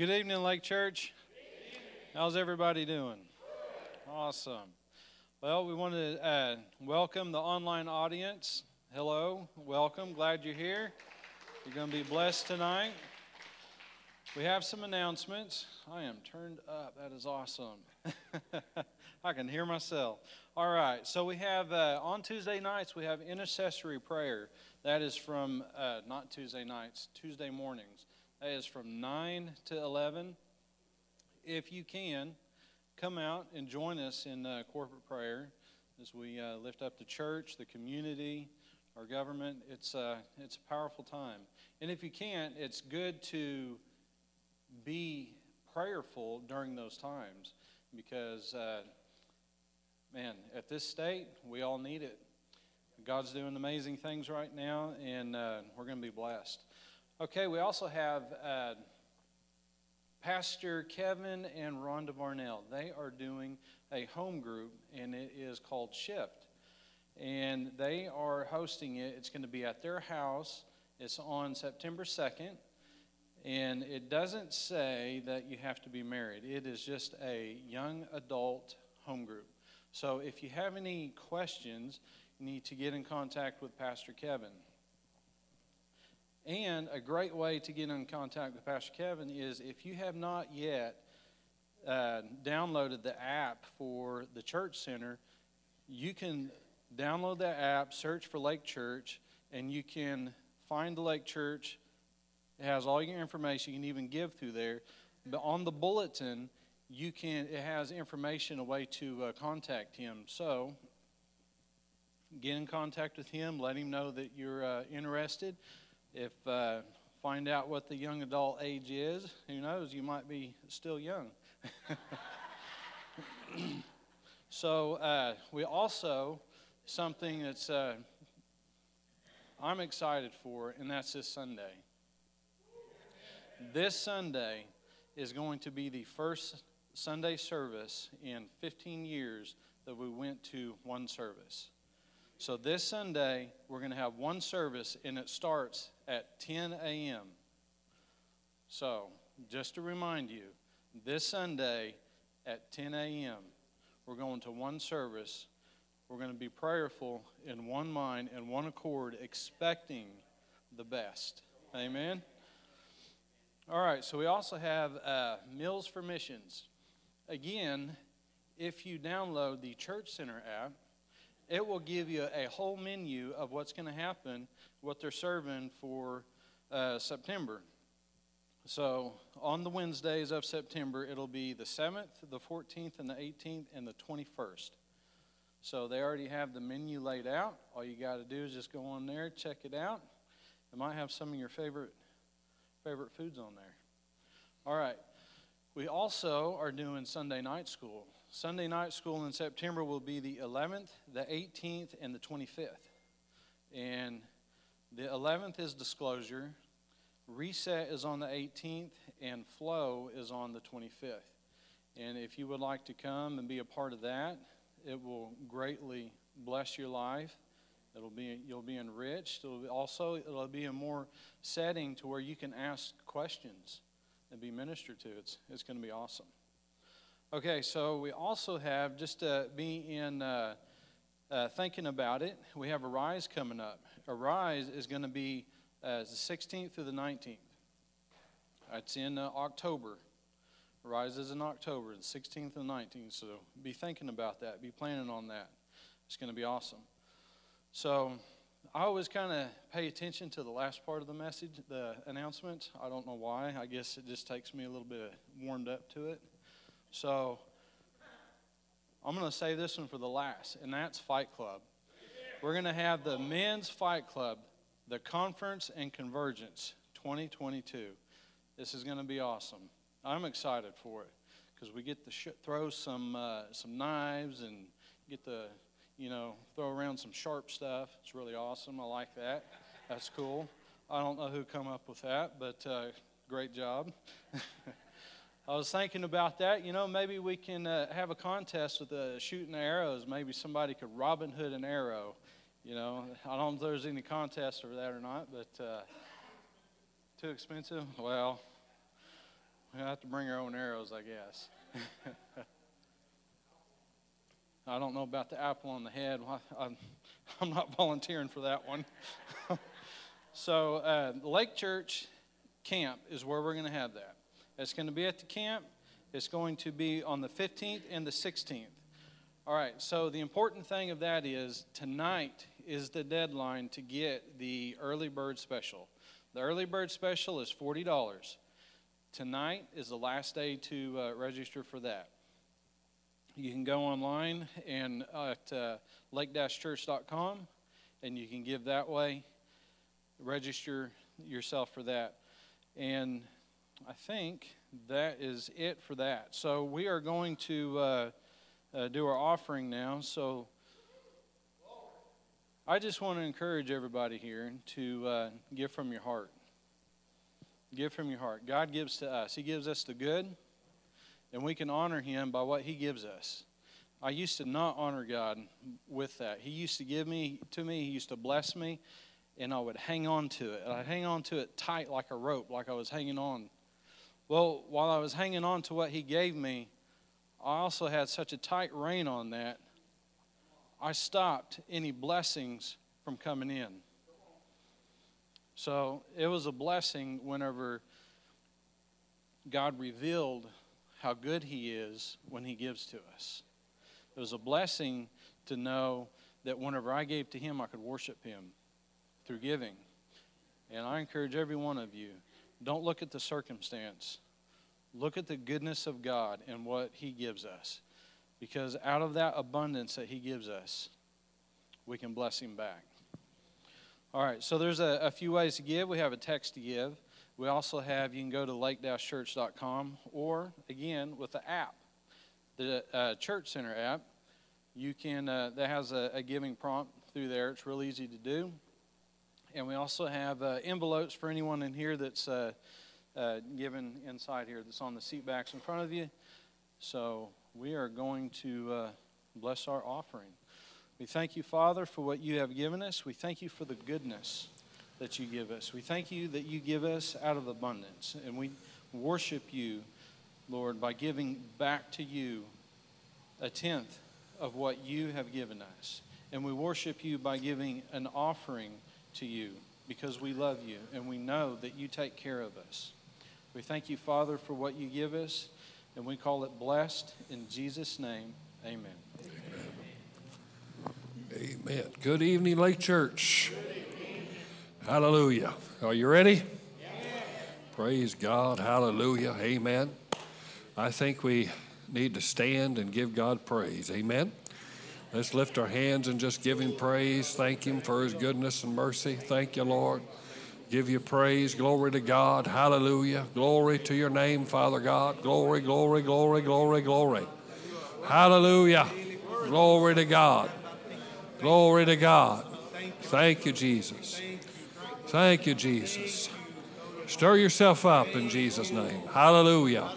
Good evening, Lake Church. How's everybody doing? Awesome. Well, we want to uh, welcome the online audience. Hello, welcome. Glad you're here. You're going to be blessed tonight. We have some announcements. I am turned up. That is awesome. I can hear myself. All right. So we have uh, on Tuesday nights we have intercessory prayer. That is from uh, not Tuesday nights, Tuesday mornings. That is from nine to eleven. If you can, come out and join us in uh, corporate prayer as we uh, lift up the church, the community, our government. It's uh, it's a powerful time. And if you can't, it's good to be prayerful during those times because, uh, man, at this state, we all need it. God's doing amazing things right now, and uh, we're going to be blessed. Okay, we also have uh, Pastor Kevin and Rhonda Barnell. They are doing a home group, and it is called Shift. And they are hosting it. It's going to be at their house. It's on September 2nd. And it doesn't say that you have to be married, it is just a young adult home group. So if you have any questions, you need to get in contact with Pastor Kevin. And a great way to get in contact with Pastor Kevin is if you have not yet uh, downloaded the app for the church center, you can download that app, search for Lake Church, and you can find the Lake Church it has all your information. You can even give through there. But on the bulletin, you can. It has information, a way to uh, contact him. So get in contact with him. Let him know that you're uh, interested. If uh, find out what the young adult age is, who knows? You might be still young. so uh, we also something that's uh, I'm excited for, and that's this Sunday. This Sunday is going to be the first Sunday service in 15 years that we went to one service. So this Sunday, we're going to have one service, and it starts at 10 a.m. So, just to remind you, this Sunday at 10 a.m., we're going to one service. We're going to be prayerful in one mind and one accord, expecting the best. Amen. All right, so we also have uh, Meals for Missions. Again, if you download the Church Center app, it will give you a whole menu of what's going to happen, what they're serving for uh, September. So on the Wednesdays of September, it'll be the 7th, the 14th, and the 18th, and the 21st. So they already have the menu laid out. All you got to do is just go on there, check it out. It might have some of your favorite favorite foods on there. All right. We also are doing Sunday night school. Sunday night school in September will be the 11th, the 18th, and the 25th. And the 11th is disclosure, reset is on the 18th, and flow is on the 25th. And if you would like to come and be a part of that, it will greatly bless your life. It'll be you'll be enriched. It'll be also it'll be a more setting to where you can ask questions and be ministered to. It's it's going to be awesome. Okay, so we also have just to be in uh, uh, thinking about it. We have Arise coming up. Arise is going to be uh, the 16th through the 19th. It's in uh, October. Arise is in October, the 16th and 19th. So be thinking about that. Be planning on that. It's going to be awesome. So I always kind of pay attention to the last part of the message, the announcement. I don't know why. I guess it just takes me a little bit warmed up to it. So I'm going to save this one for the last, and that's Fight Club. We're going to have the Men's Fight Club, the Conference and Convergence 2022. This is going to be awesome. I'm excited for it because we get to sh- throw some uh, some knives and get the you know, throw around some sharp stuff. It's really awesome. I like that. That's cool. I don't know who come up with that, but uh, great job. I was thinking about that. You know, maybe we can uh, have a contest with uh, shooting arrows. Maybe somebody could Robin Hood an arrow. You know, I don't know if there's any contest for that or not, but uh, too expensive. Well, we'll have to bring our own arrows, I guess. I don't know about the apple on the head. I'm, I'm not volunteering for that one. so, uh, Lake Church Camp is where we're going to have that. It's going to be at the camp. It's going to be on the 15th and the 16th. All right, so the important thing of that is tonight is the deadline to get the early bird special. The early bird special is $40. Tonight is the last day to uh, register for that. You can go online and at uh, lake-church.com and you can give that way. Register yourself for that. And I think that is it for that. So we are going to uh, uh, do our offering now. So I just want to encourage everybody here to uh, give from your heart. Give from your heart. God gives to us. He gives us the good, and we can honor Him by what He gives us. I used to not honor God with that. He used to give me to me. He used to bless me, and I would hang on to it. I'd hang on to it tight like a rope, like I was hanging on. Well, while I was hanging on to what He gave me, I also had such a tight rein on that. I stopped any blessings from coming in. So it was a blessing whenever God revealed how good He is when He gives to us. It was a blessing to know that whenever I gave to Him, I could worship Him through giving. And I encourage every one of you don't look at the circumstance, look at the goodness of God and what He gives us. Because out of that abundance that He gives us, we can bless Him back. All right, so there's a, a few ways to give. We have a text to give. We also have, you can go to lake-church.com or, again, with the app the uh, Church Center app. You can uh, that has a, a, giving prompt through there. It's real easy to do. And we also have uh, envelopes for anyone in here that's uh, uh, given inside here that's on the seat backs in front of you. So we are going to uh, bless our offering. We thank you, Father, for what you have given us. We thank you for the goodness that you give us. We thank you that you give us out of abundance. And we worship you Lord, by giving back to you a tenth of what you have given us. And we worship you by giving an offering to you because we love you and we know that you take care of us. We thank you, Father, for what you give us, and we call it blessed in Jesus' name. Amen. Amen. Amen. Good evening, Lake Church. Hallelujah. Are you ready? Praise God. Hallelujah. Amen. I think we need to stand and give God praise. Amen. Let's lift our hands and just give Him praise. Thank Him for His goodness and mercy. Thank you, Lord. Give you praise. Glory to God. Hallelujah. Glory to your name, Father God. Glory, glory, glory, glory, glory. Hallelujah. Glory to God. Glory to God. Thank you, Jesus. Thank you, Jesus. Stir yourself up in Jesus' name. Hallelujah.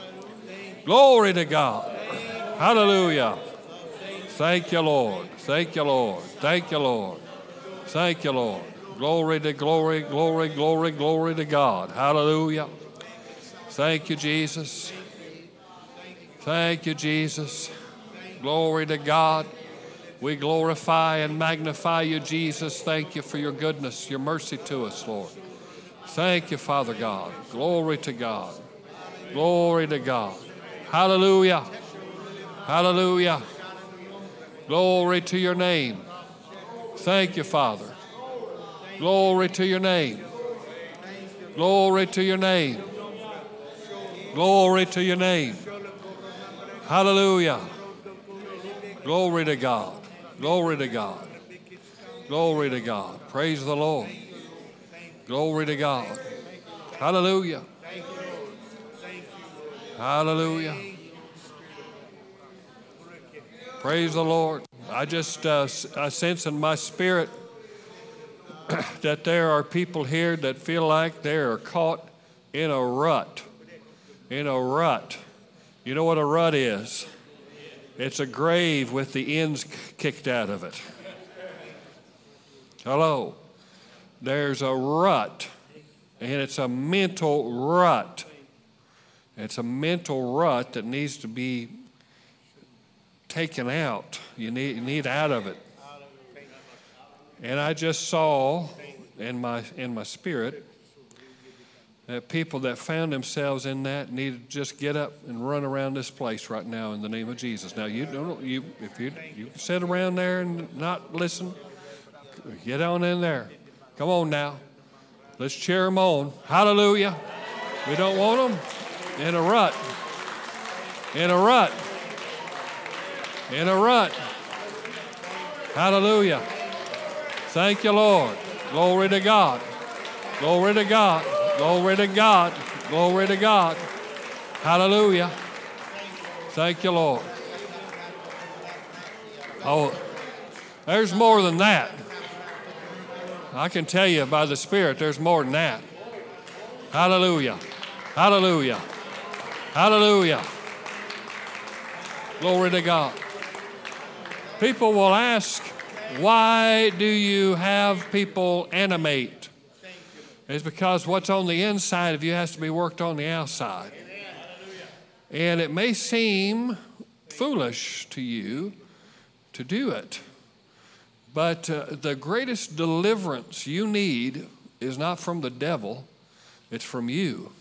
Glory to God. Hallelujah. Thank you, Lord. Thank you, Lord. Thank you, Lord. Thank you, Lord. Glory to glory, glory, glory, glory to God. Hallelujah. Thank you, Jesus. Thank you, Jesus. Glory to God. We glorify and magnify you, Jesus. Thank you for your goodness, your mercy to us, Lord. Thank you, Father God. Glory to God. Glory to God. Hallelujah. Hallelujah. Glory to your name. Thank you, Father. Glory to your name. Glory to your name. Glory to your name. Hallelujah. Glory to God. Glory to God. Glory to God. Praise the Lord. Glory to God. Hallelujah. Hallelujah. Praise the Lord. I just uh, I sense in my spirit that there are people here that feel like they are caught in a rut. In a rut. You know what a rut is? It's a grave with the ends kicked out of it. Hello. There's a rut, and it's a mental rut It's a mental rut that needs to be taken out. You need, you need out of it. And I just saw in my, in my spirit that people that found themselves in that need to just get up and run around this place right now in the name of Jesus. Now you don't you if you you sit around there and not listen, get on in there. Come on now. Let's cheer them on. Hallelujah. We don't want them in a rut. In a rut. In a rut. Hallelujah. Thank you, Lord. Glory to God. Glory to God. Glory to God. Glory to God. Hallelujah. Thank you, Lord. Oh, there's more than that. I can tell you by the Spirit, there's more than that. Hallelujah. Hallelujah. Hallelujah. Glory to God. People will ask, why do you have people animate? It's because what's on the inside of you has to be worked on the outside. And it may seem foolish to you to do it. But uh, the greatest deliverance you need is not from the devil, it's from you.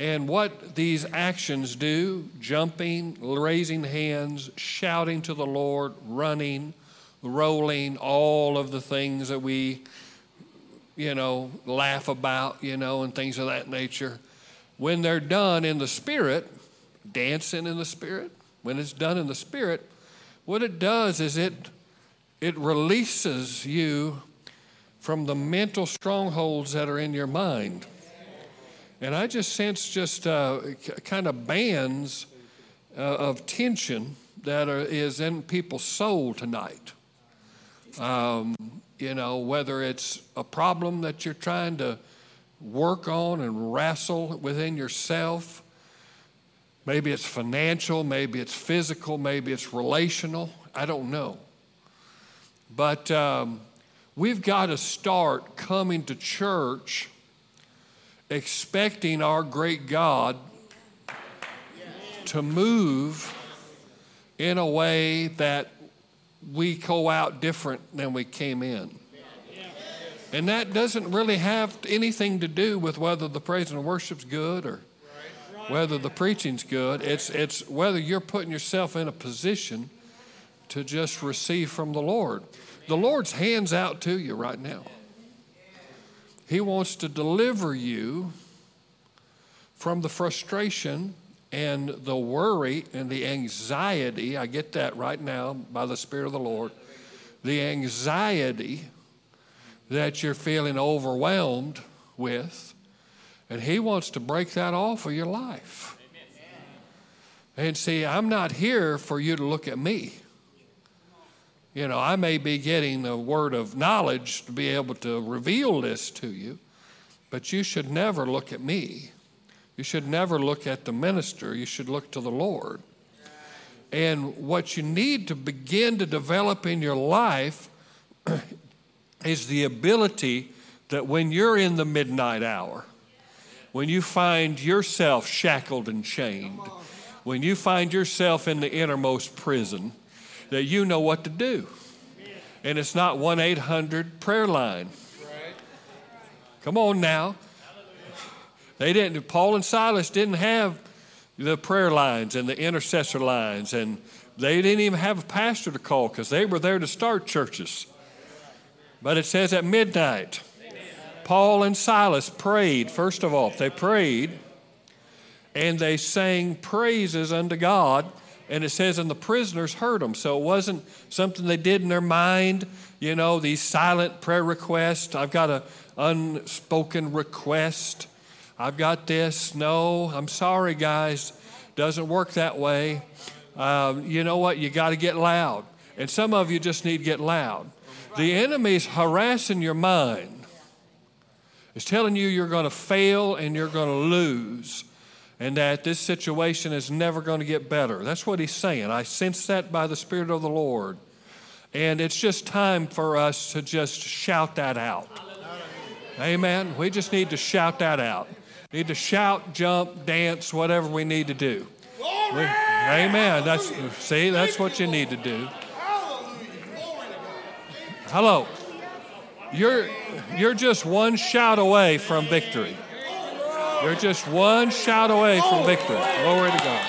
And what these actions do jumping, raising hands, shouting to the Lord, running, rolling, all of the things that we, you know, laugh about, you know, and things of that nature. When they're done in the Spirit, dancing in the Spirit, when it's done in the Spirit, what it does is it, it releases you from the mental strongholds that are in your mind. And I just sense just uh, kind of bands uh, of tension that are, is in people's soul tonight. Um, you know, whether it's a problem that you're trying to work on and wrestle within yourself, maybe it's financial, maybe it's physical, maybe it's relational, I don't know. But um, we've got to start coming to church expecting our great God to move in a way that we go out different than we came in. And that doesn't really have anything to do with whether the praise and worship's good or whether the preaching's good. It's, it's whether you're putting yourself in a position to just receive from the Lord. The Lord's hands out to you right now. He wants to deliver you from the frustration and the worry and the anxiety. I get that right now by the Spirit of the Lord. The anxiety that you're feeling overwhelmed with. And He wants to break that off of your life. And see, I'm not here for you to look at me. You know, I may be getting a word of knowledge to be able to reveal this to you, but you should never look at me. You should never look at the minister. You should look to the Lord. And what you need to begin to develop in your life is the ability that when you're in the midnight hour, when you find yourself shackled and chained, when you find yourself in the innermost prison, that you know what to do. And it's not 1 800 prayer line. Come on now. They didn't, Paul and Silas didn't have the prayer lines and the intercessor lines, and they didn't even have a pastor to call because they were there to start churches. But it says at midnight, Paul and Silas prayed, first of all, they prayed and they sang praises unto God and it says, and the prisoners heard them. So it wasn't something they did in their mind, you know, these silent prayer requests. I've got an unspoken request. I've got this. No, I'm sorry, guys. Doesn't work that way. Um, you know what? You got to get loud. And some of you just need to get loud. The enemy's harassing your mind. It's telling you you're going to fail and you're going to lose and that this situation is never going to get better. That's what he's saying. I sense that by the Spirit of the Lord. And it's just time for us to just shout that out. Amen. We just need to shout that out. need to shout, jump, dance, whatever we need to do. We, amen. That's see, that's what you need to do. Hello. You're you're just one shout away from victory. You're just one shout away from victory. Glory to God.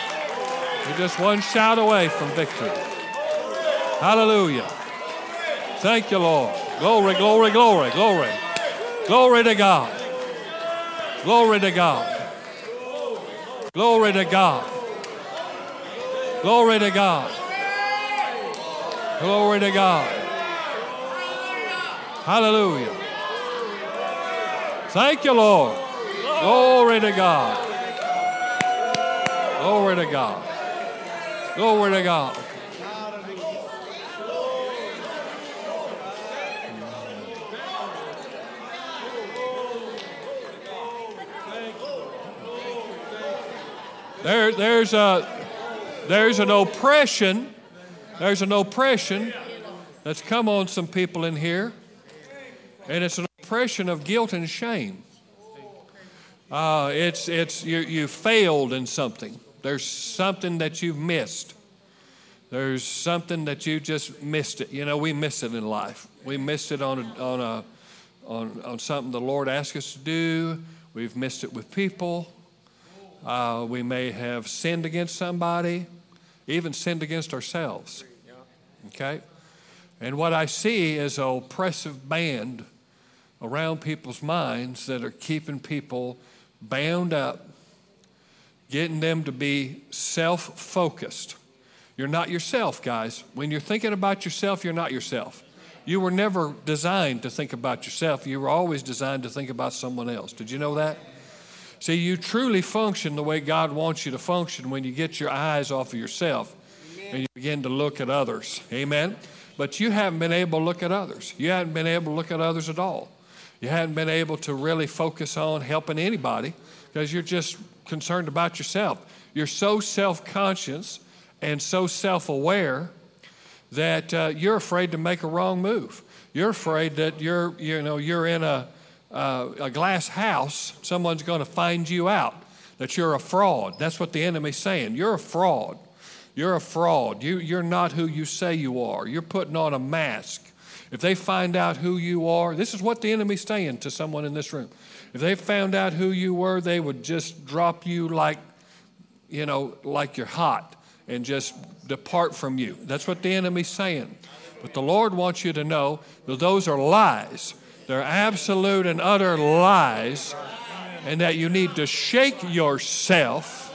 You're just one shout away from victory. Hallelujah. Thank you, Lord. Glory, glory, glory, glory. Glory to God. Glory to God. Glory to God. Glory to God. Glory to God. Hallelujah. Thank you, Lord. Glory to God. Glory to God. Glory to God. There, there's, a, there's an oppression. There's an oppression that's come on some people in here, and it's an oppression of guilt and shame. Uh, it's, it's, you, you failed in something. There's something that you've missed. There's something that you just missed it. You know, we miss it in life. We missed it on, a, on, a, on, on something the Lord asked us to do. We've missed it with people. Uh, we may have sinned against somebody, even sinned against ourselves. Okay? And what I see is an oppressive band around people's minds that are keeping people bound up, getting them to be self focused. You're not yourself, guys. When you're thinking about yourself, you're not yourself. You were never designed to think about yourself. You were always designed to think about someone else. Did you know that? See, you truly function the way God wants you to function when you get your eyes off of yourself Amen. and you begin to look at others. Amen? But you haven't been able to look at others. You haven't been able to look at others at all. You haven't been able to really focus on helping anybody because you're just concerned about yourself. You're so self conscious and so self aware that uh, you're afraid to make a wrong move. You're afraid that you're, you know, you're in a, uh, a glass house, someone's going to find you out that you're a fraud. That's what the enemy's saying. You're a fraud. You're a fraud. You, you're not who you say you are. You're putting on a mask. If they find out who you are, this is what the enemy's saying to someone in this room. If they found out who you were, they would just drop you like, you know, like you're hot and just depart from you. That's what the enemy's saying. But the Lord wants you to know that those are lies. They're absolute and utter lies, and that you need to shake yourself.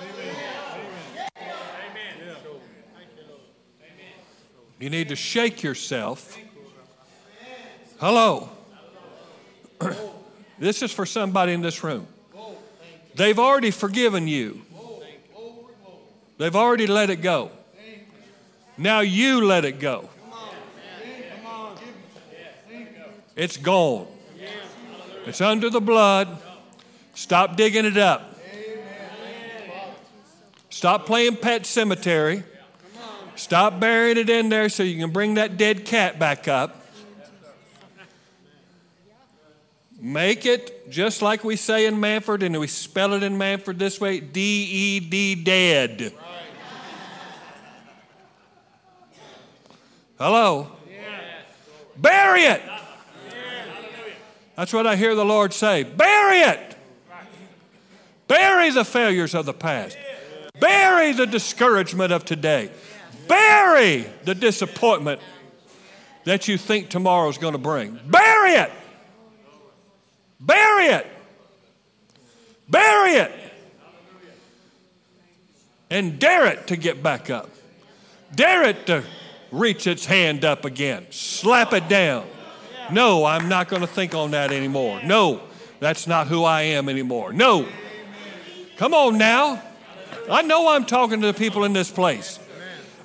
You need to shake yourself. Hello. this is for somebody in this room. They've already forgiven you, they've already let it go. Now you let it go. It's gone. It's under the blood. Stop digging it up. Stop playing pet cemetery. Stop burying it in there so you can bring that dead cat back up. Make it just like we say in Mannford, and we spell it in Mannford this way D E D, dead. Hello? Bury it. That's what I hear the Lord say. Bury it. Bury the failures of the past. Bury the discouragement of today. Bury the disappointment that you think tomorrow's going to bring. Bury it. Bury it. Bury it. And dare it to get back up. Dare it to reach its hand up again. Slap it down. No, I'm not going to think on that anymore. No, that's not who I am anymore. No. Come on now. I know I'm talking to the people in this place.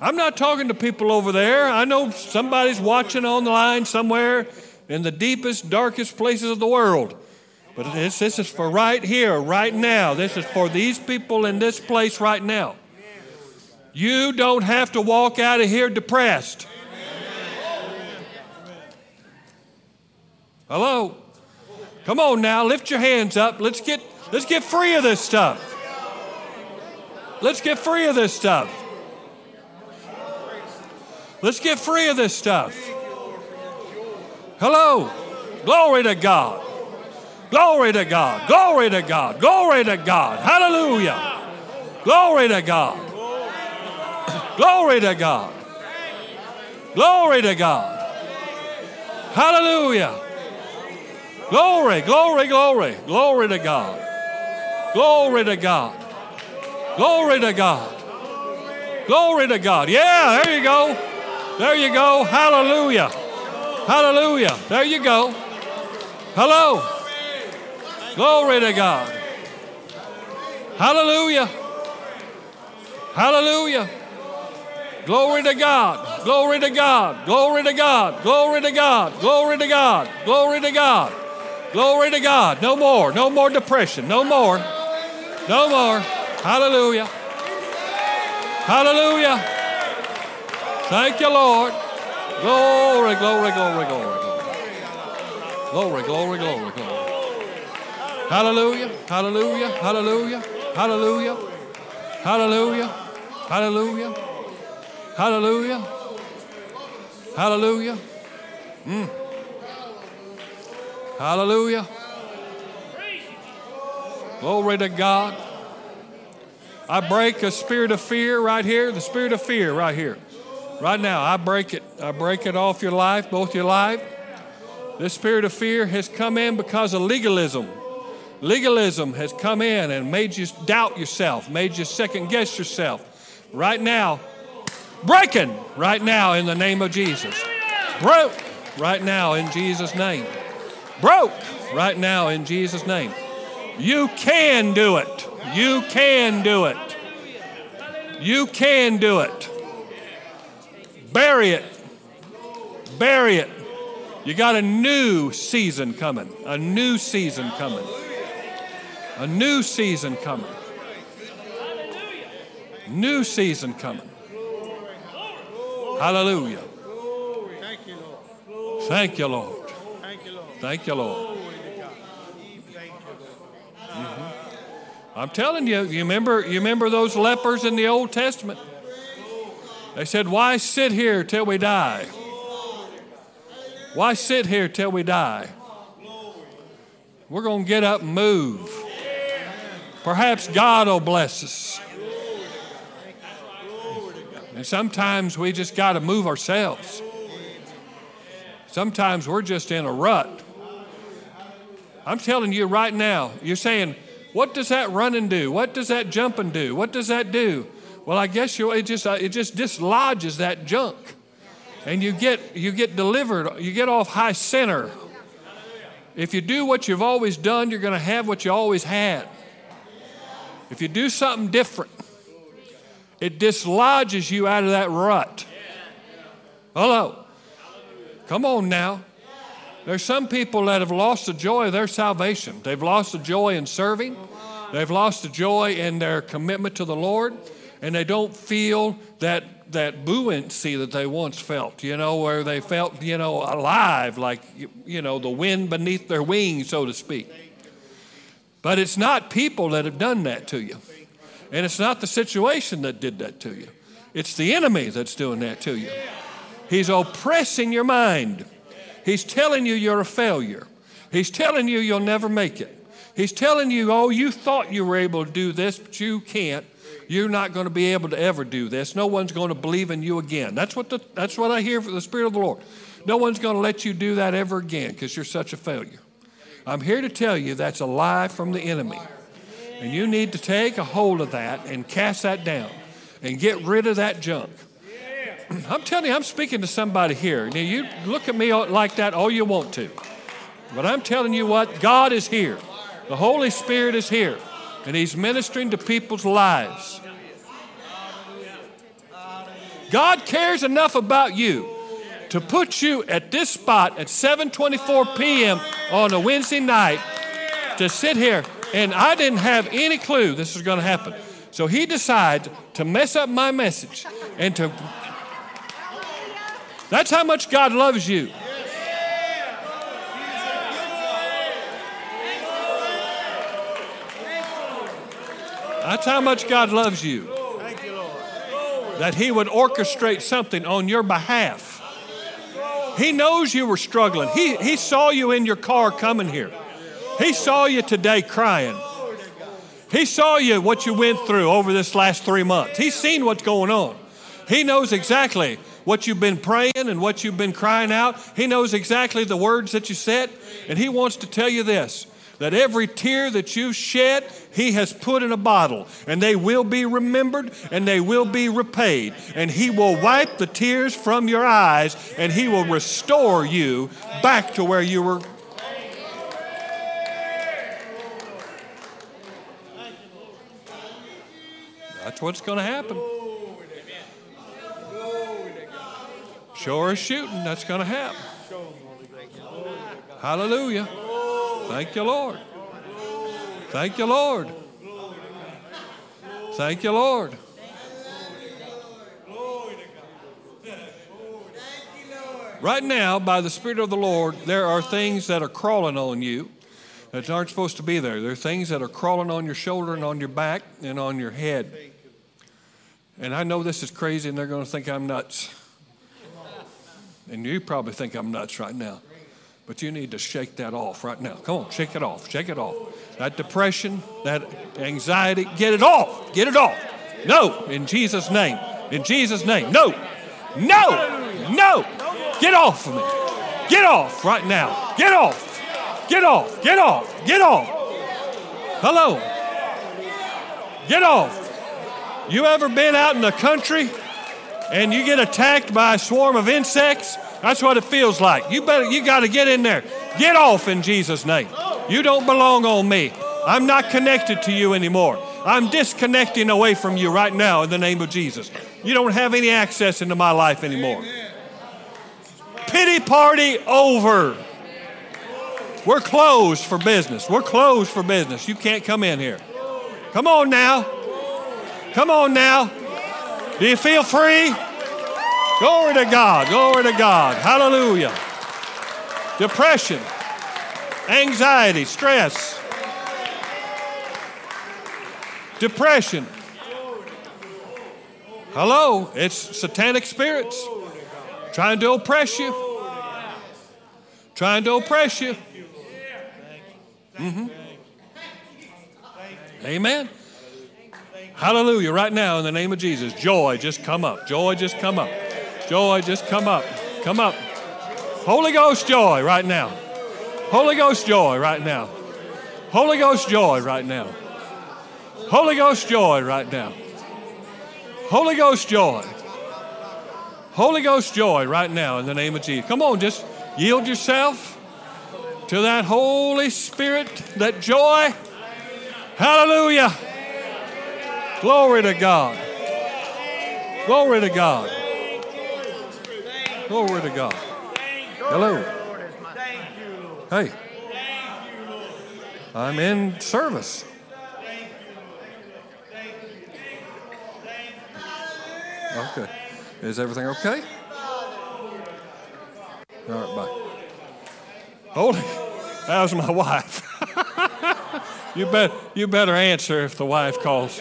I'm not talking to people over there. I know somebody's watching on the line somewhere in the deepest, darkest places of the world. But this, this is for right here, right now. This is for these people in this place right now. You don't have to walk out of here depressed. Hello? Come on now, lift your hands up. Let's get Let's get free of this stuff. Let's get free of this stuff. Let's get free of this stuff. Hello. Glory to God. Glory to God. Glory to God. Glory to God. Hallelujah. Glory to God. Glory to God. Glory to God. Hallelujah. Glory, glory, glory. Glory to God. Glory to God. Glory to God. Glory to God. Yeah, there you go. There you go. Hallelujah. Hallelujah. There you go. Hello. Glory to God. Hallelujah. Hallelujah. Glory to God. Glory to God. Glory to God. Glory to God. Glory to God. Glory to God. Glory to God. No more. No more depression. No more. No more. Hallelujah. Hallelujah. Thank you, Lord. Glory, glory, glory, glory, glory. Glory, glory, glory, glory. Hallelujah. Hallelujah. Hallelujah. Hallelujah. Hallelujah. Hallelujah. Hallelujah. Hallelujah. Mm. Hallelujah. Glory to God. I break a spirit of fear right here, the spirit of fear right here. Right now, I break it. I break it off your life, both your life. This spirit of fear has come in because of legalism. Legalism has come in and made you doubt yourself, made you second guess yourself. Right now, breaking right now in the name of Jesus. Broke right now in Jesus' name. Broke right now in Jesus' name. You can do it. You can do it. You can do it. Bury it. Bury it. You got a new season coming. A new season coming. A new season coming. New season coming. Hallelujah. Thank you, Lord. Thank you, Lord. Thank you, Lord. Mm-hmm. I'm telling you, you remember, you remember those lepers in the Old Testament? They said, Why sit here till we die? Why sit here till we die? We're going to get up and move. Perhaps God will bless us. And sometimes we just got to move ourselves. Sometimes we're just in a rut. I'm telling you right now, you're saying, what does that running do? What does that jumping do? What does that do? Well, I guess you, it just uh, it just dislodges that junk, and you get you get delivered. You get off high center. If you do what you've always done, you're going to have what you always had. If you do something different, it dislodges you out of that rut. Hello. Come on now. There's some people that have lost the joy of their salvation. They've lost the joy in serving. They've lost the joy in their commitment to the Lord and they don't feel that that buoyancy that they once felt, you know, where they felt, you know, alive, like, you know, the wind beneath their wings, so to speak. But it's not people that have done that to you. And it's not the situation that did that to you. It's the enemy that's doing that to you. He's oppressing your mind. He's telling you you're a failure. He's telling you you'll never make it. He's telling you, oh, you thought you were able to do this, but you can't. You're not going to be able to ever do this. No one's going to believe in you again. That's what, the, that's what I hear from the Spirit of the Lord. No one's going to let you do that ever again because you're such a failure. I'm here to tell you that's a lie from the enemy. And you need to take a hold of that and cast that down and get rid of that junk. I'm telling you, I'm speaking to somebody here. Now, you look at me like that all you want to. But I'm telling you what, God is here. The Holy Spirit is here. And He's ministering to people's lives. God cares enough about you to put you at this spot at 7:24 p.m. on a Wednesday night to sit here and I didn't have any clue this was going to happen. So he decided to mess up my message and to That's how much God loves you. That's how much God loves you. That He would orchestrate something on your behalf. He knows you were struggling. He, he saw you in your car coming here. He saw you today crying. He saw you what you went through over this last three months. He's seen what's going on. He knows exactly what you've been praying and what you've been crying out. He knows exactly the words that you said. And He wants to tell you this that every tear that you've shed, He has put in a bottle, and they will be remembered and they will be repaid. And He will wipe the tears from your eyes and He will restore you back to where you were. That's what's going to happen. Sure as shooting, that's going to happen. Hallelujah. Thank you, Lord. Thank you, Lord. Thank you, Lord. Right now, by the Spirit of the Lord, there are things that are crawling on you that aren't supposed to be there. There are things that are crawling on your shoulder and on your back and on your head. And I know this is crazy and they're going to think I'm nuts. And you probably think I'm nuts right now. But you need to shake that off right now. Come on, shake it off. Shake it off. That depression, that anxiety, get it off. Get it off. No, in Jesus' name. In Jesus' name. No. No. No. Get off of me. Get off right now. Get off. Get off. Get off. Get off. Hello. Get off. You ever been out in the country and you get attacked by a swarm of insects? That's what it feels like. You better you got to get in there. Get off in Jesus name. You don't belong on me. I'm not connected to you anymore. I'm disconnecting away from you right now in the name of Jesus. You don't have any access into my life anymore. Pity party over. We're closed for business. We're closed for business. You can't come in here. Come on now. Come on now. Do you feel free? Glory to God. Glory to God. Hallelujah. Depression, anxiety, stress, depression. Hello, it's satanic spirits trying to oppress you. Trying to oppress you. Mm-hmm. Amen. Hallelujah. Right now, in the name of Jesus, joy just come up. Joy just come up. Joy just come up. Come up. Holy Ghost joy right now. Holy Ghost joy right now. Holy Ghost joy right now. Holy Ghost joy right now. Holy Ghost joy. Holy Ghost joy right now in the name of Jesus. Come on, just yield yourself to that Holy Spirit, that joy. Hallelujah. Glory to God. Glory to God. Glory to God. Hello. Hey. I'm in service. Okay. Is everything okay? All right, bye. Holy, that was my wife. you, bet, you better answer if the wife calls.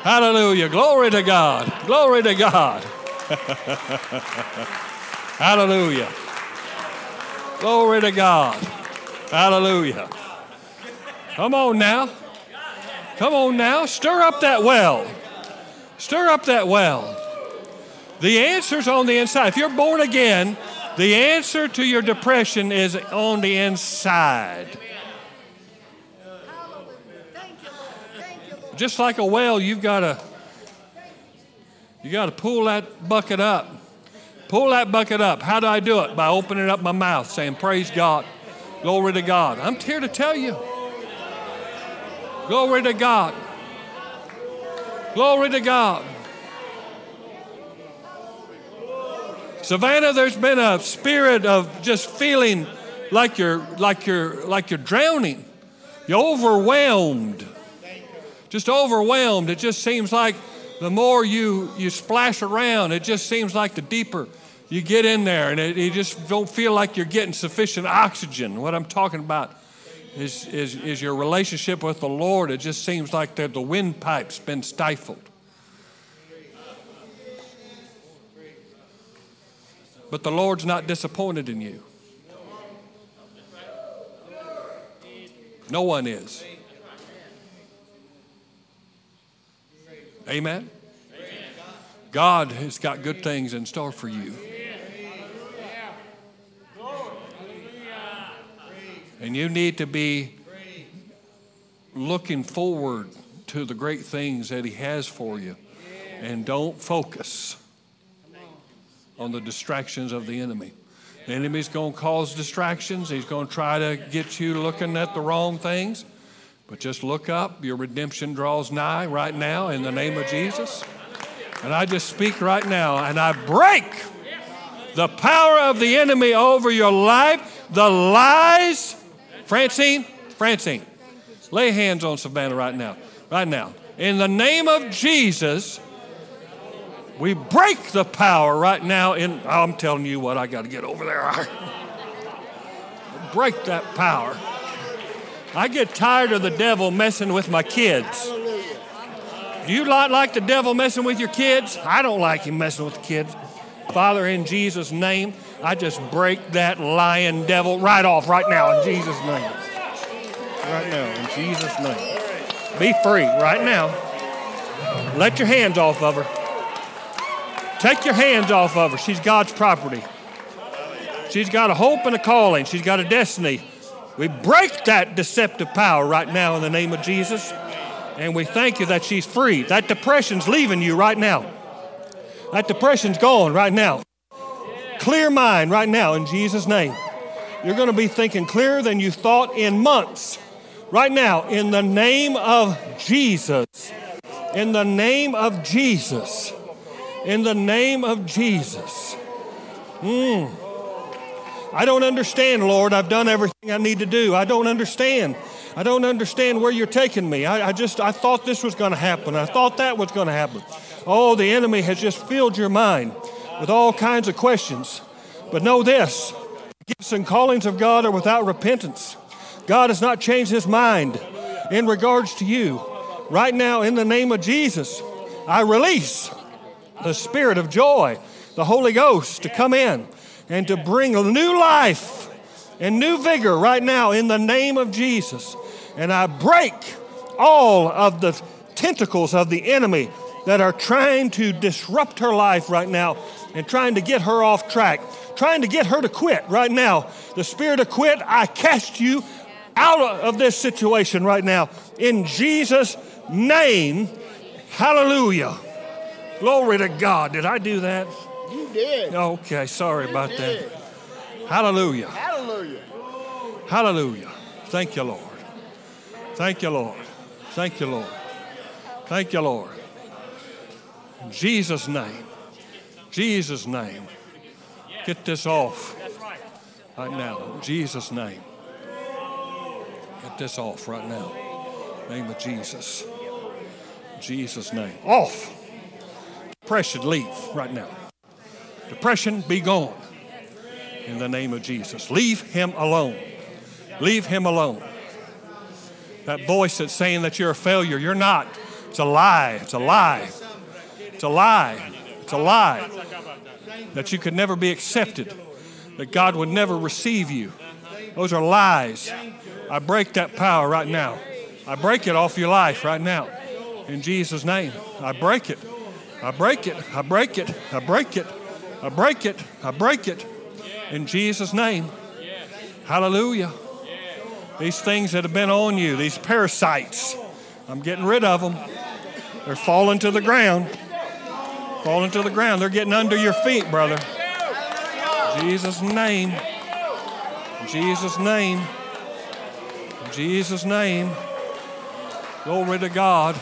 Hallelujah. Glory to God. Glory to God. Hallelujah. Glory to God. Hallelujah. Come on now. Come on now. Stir up that well. Stir up that well. The answer's on the inside. If you're born again, the answer to your depression is on the inside. Just like a well, you've got to you got to pull that bucket up. Pull that bucket up. How do I do it? By opening up my mouth, saying, Praise God. Glory to God. I'm here to tell you. Glory to God. Glory to God. Savannah, there's been a spirit of just feeling like you're like you're like you're drowning. You're overwhelmed. Just overwhelmed. It just seems like the more you you splash around, it just seems like the deeper you get in there, and it, you just don't feel like you're getting sufficient oxygen. What I'm talking about. is, is, is your relationship with the Lord. It just seems like the, the windpipe's been stifled. But the Lord's not disappointed in you. No one is. Amen. God has got good things in store for you. And you need to be looking forward to the great things that He has for you. And don't focus on the distractions of the enemy. The enemy's going to cause distractions. He's going to try to get you looking at the wrong things. But just look up. Your redemption draws nigh right now in the name of Jesus. And I just speak right now and I break the power of the enemy over your life, the lies. Francine, Francine, lay hands on Savannah right now. Right now. In the name of Jesus, we break the power right now in I'm telling you what, I got to get over there. break that power. I get tired of the devil messing with my kids. Do you not like the devil messing with your kids? I don't like him messing with the kids. Father, in Jesus' name, I just break that lying devil right off right now in Jesus' name. Right now, in Jesus' name. Be free right now. Let your hands off of her. Take your hands off of her. She's God's property. She's got a hope and a calling. She's got a destiny. We break that deceptive power right now in the name of Jesus. And we thank you that she's free. That depression's leaving you right now. That depression's gone right now. Clear mind right now in Jesus' name. You're going to be thinking clearer than you thought in months. Right now, in the name of Jesus. In the name of Jesus. In the name of Jesus. Mm. I don't understand, Lord. I've done everything I need to do. I don't understand. I don't understand where you're taking me. I, I just, I thought this was going to happen. I thought that was going to happen. Oh, the enemy has just filled your mind with all kinds of questions. But know this gifts and callings of God are without repentance. God has not changed his mind in regards to you. Right now, in the name of Jesus, I release the spirit of joy, the Holy Ghost to come in and to bring a new life and new vigor right now in the name of Jesus. And I break all of the tentacles of the enemy that are trying to disrupt her life right now and trying to get her off track, trying to get her to quit right now. The spirit of quit, I cast you out of this situation right now in Jesus' name. Hallelujah. Glory to God. Did I do that? Did. Okay, sorry about that. Hallelujah. Hallelujah. Hallelujah. Thank you, Lord. Thank you, Lord. Thank you, Lord. Thank you, Lord. In Jesus' name. Jesus' name. Get this off right now. In Jesus' name. Get this off right now. Name of Jesus. Jesus' name. Off. Depression, leave right now. Depression, be gone. In the name of Jesus. Leave him alone. Leave him alone. That voice that's saying that you're a failure, you're not. It's a lie. It's a lie. It's a lie. It's a lie. That you could never be accepted, that God would never receive you. Those are lies. I break that power right now. I break it off your life right now. In Jesus' name. I break it. I break it. I break it. I break it. I break it. I break it. In Jesus' name. Hallelujah. These things that have been on you, these parasites, I'm getting rid of them. They're falling to the ground. Falling to the ground. They're getting under your feet, brother. In Jesus' name. In Jesus' name. In Jesus' name. Glory to God.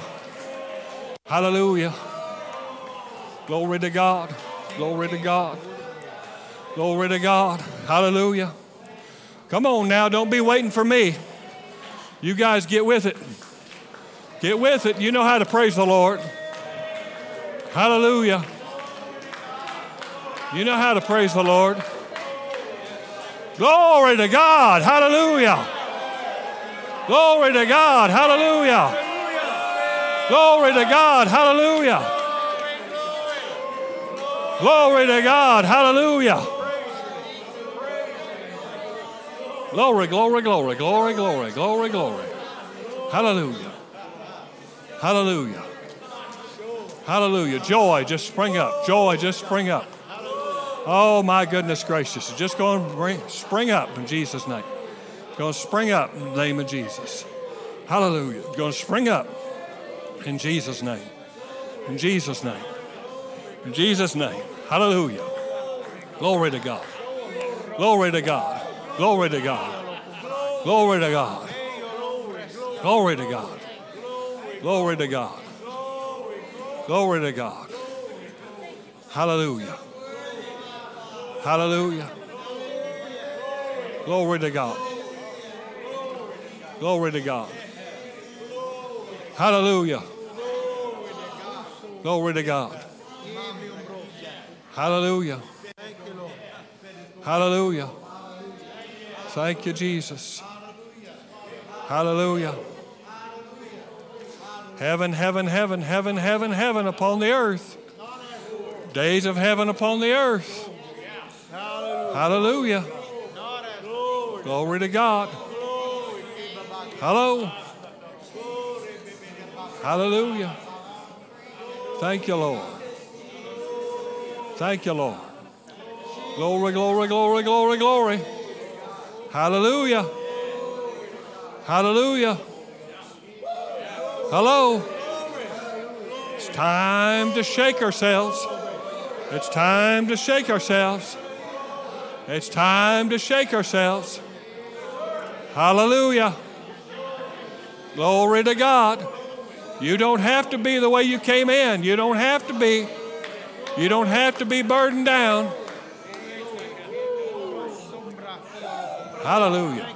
Hallelujah. Glory to God. Glory to God. Glory to God. Hallelujah. Come on now, don't be waiting for me. You guys get with it. Get with it. You know how to praise the Lord. Hallelujah. You know how to praise the Lord. Glory to God. Hallelujah. Glory to God. Hallelujah. Glory to God. Hallelujah. Glory to God. Hallelujah. Glory, glory, glory, glory, glory, glory, glory. Hallelujah. Hallelujah. Hallelujah. Joy just spring up. Joy just spring up. Oh my goodness gracious. Just going to bring, spring up in Jesus' name. Going to spring up in the name of Jesus. Hallelujah. Going to spring up in Jesus' name. In Jesus' name. In Jesus' name. Hallelujah. Glory to God. Glory to God. Glory to God. Glory to God. Glory to God. Glory to God. Glory to God. Hallelujah. Hallelujah. Glory to God. Glory to God. Hallelujah. Glory to God. Hallelujah. Hallelujah. Thank you, Jesus. Hallelujah. Heaven, heaven, heaven, heaven, heaven, heaven upon the earth. Days of heaven upon the earth. Hallelujah. Glory to God. Hello. Hallelujah. Thank you, Lord. Thank you, Lord. Glory, glory, glory, glory, glory. Hallelujah. Hallelujah. Hello. It's time to shake ourselves. It's time to shake ourselves. It's time to shake ourselves. Hallelujah. Glory to God. You don't have to be the way you came in. You don't have to be. You don't have to be burdened down. Hallelujah.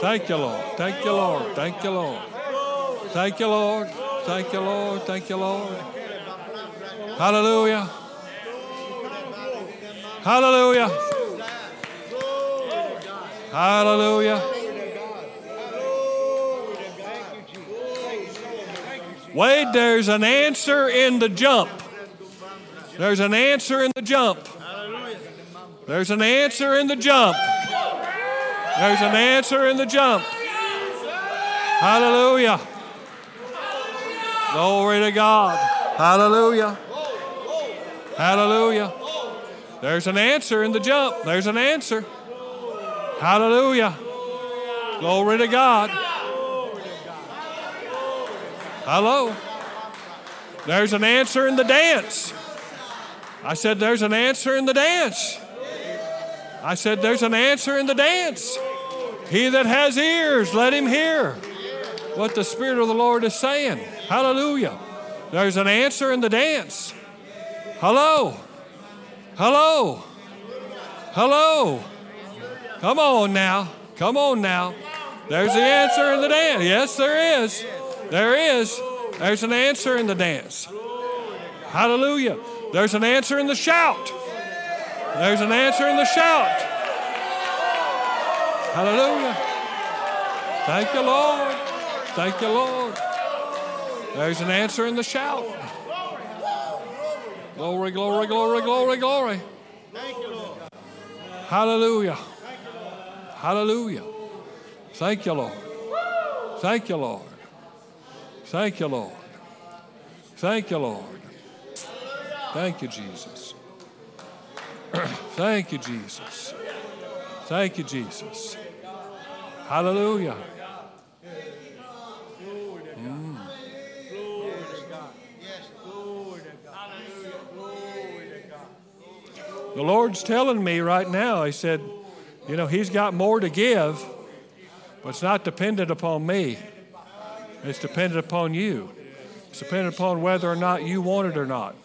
Thank you, Lord. Thank you, Lord. Thank you, Lord. Thank you, Lord. Thank you, Lord. Thank you, Lord. Hallelujah. Hallelujah. Hallelujah. Wade, there's an answer in the jump. There's an answer in the jump. There's an answer in the jump. There's an answer in the jump. Hallelujah. Glory to God. Hallelujah. Hallelujah. There's an answer in the jump. There's an answer. Hallelujah. Glory to God. Hello. There's an answer in the dance. I said, There's an answer in the dance. I said, There's an answer in the dance. He that has ears, let him hear what the Spirit of the Lord is saying. Hallelujah. There's an answer in the dance. Hello. Hello. Hello. Come on now. Come on now. There's the answer in the dance. Yes, there is. There is. There's an answer in the dance. Hallelujah. There's an answer in the shout. There's an answer in the shout. Hallelujah. Thank you, Lord. Thank you, Lord. There's an answer in the shout. Glory, glory, glory, glory, glory. Thank you, Lord. Hallelujah. Hallelujah. Thank you, Lord. Thank you, Lord. Thank you, Lord. Thank you, Lord. Thank you, Jesus. Thank you, Jesus. Thank you, Jesus. Hallelujah. Mm. The Lord's telling me right now, He said, you know, He's got more to give, but it's not dependent upon me. It's dependent upon you. It's dependent upon whether or not you want it or not.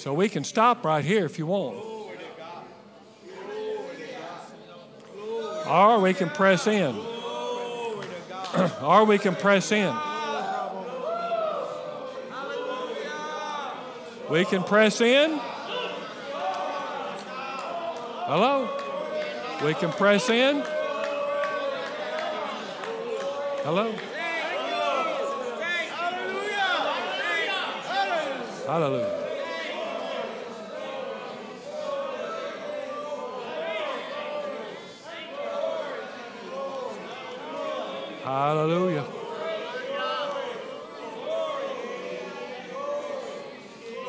So we can stop right here if you want. Or we can press in. or we can press in. We can press in. Hello? We can press in. Hello? Hallelujah. Hallelujah. Hallelujah.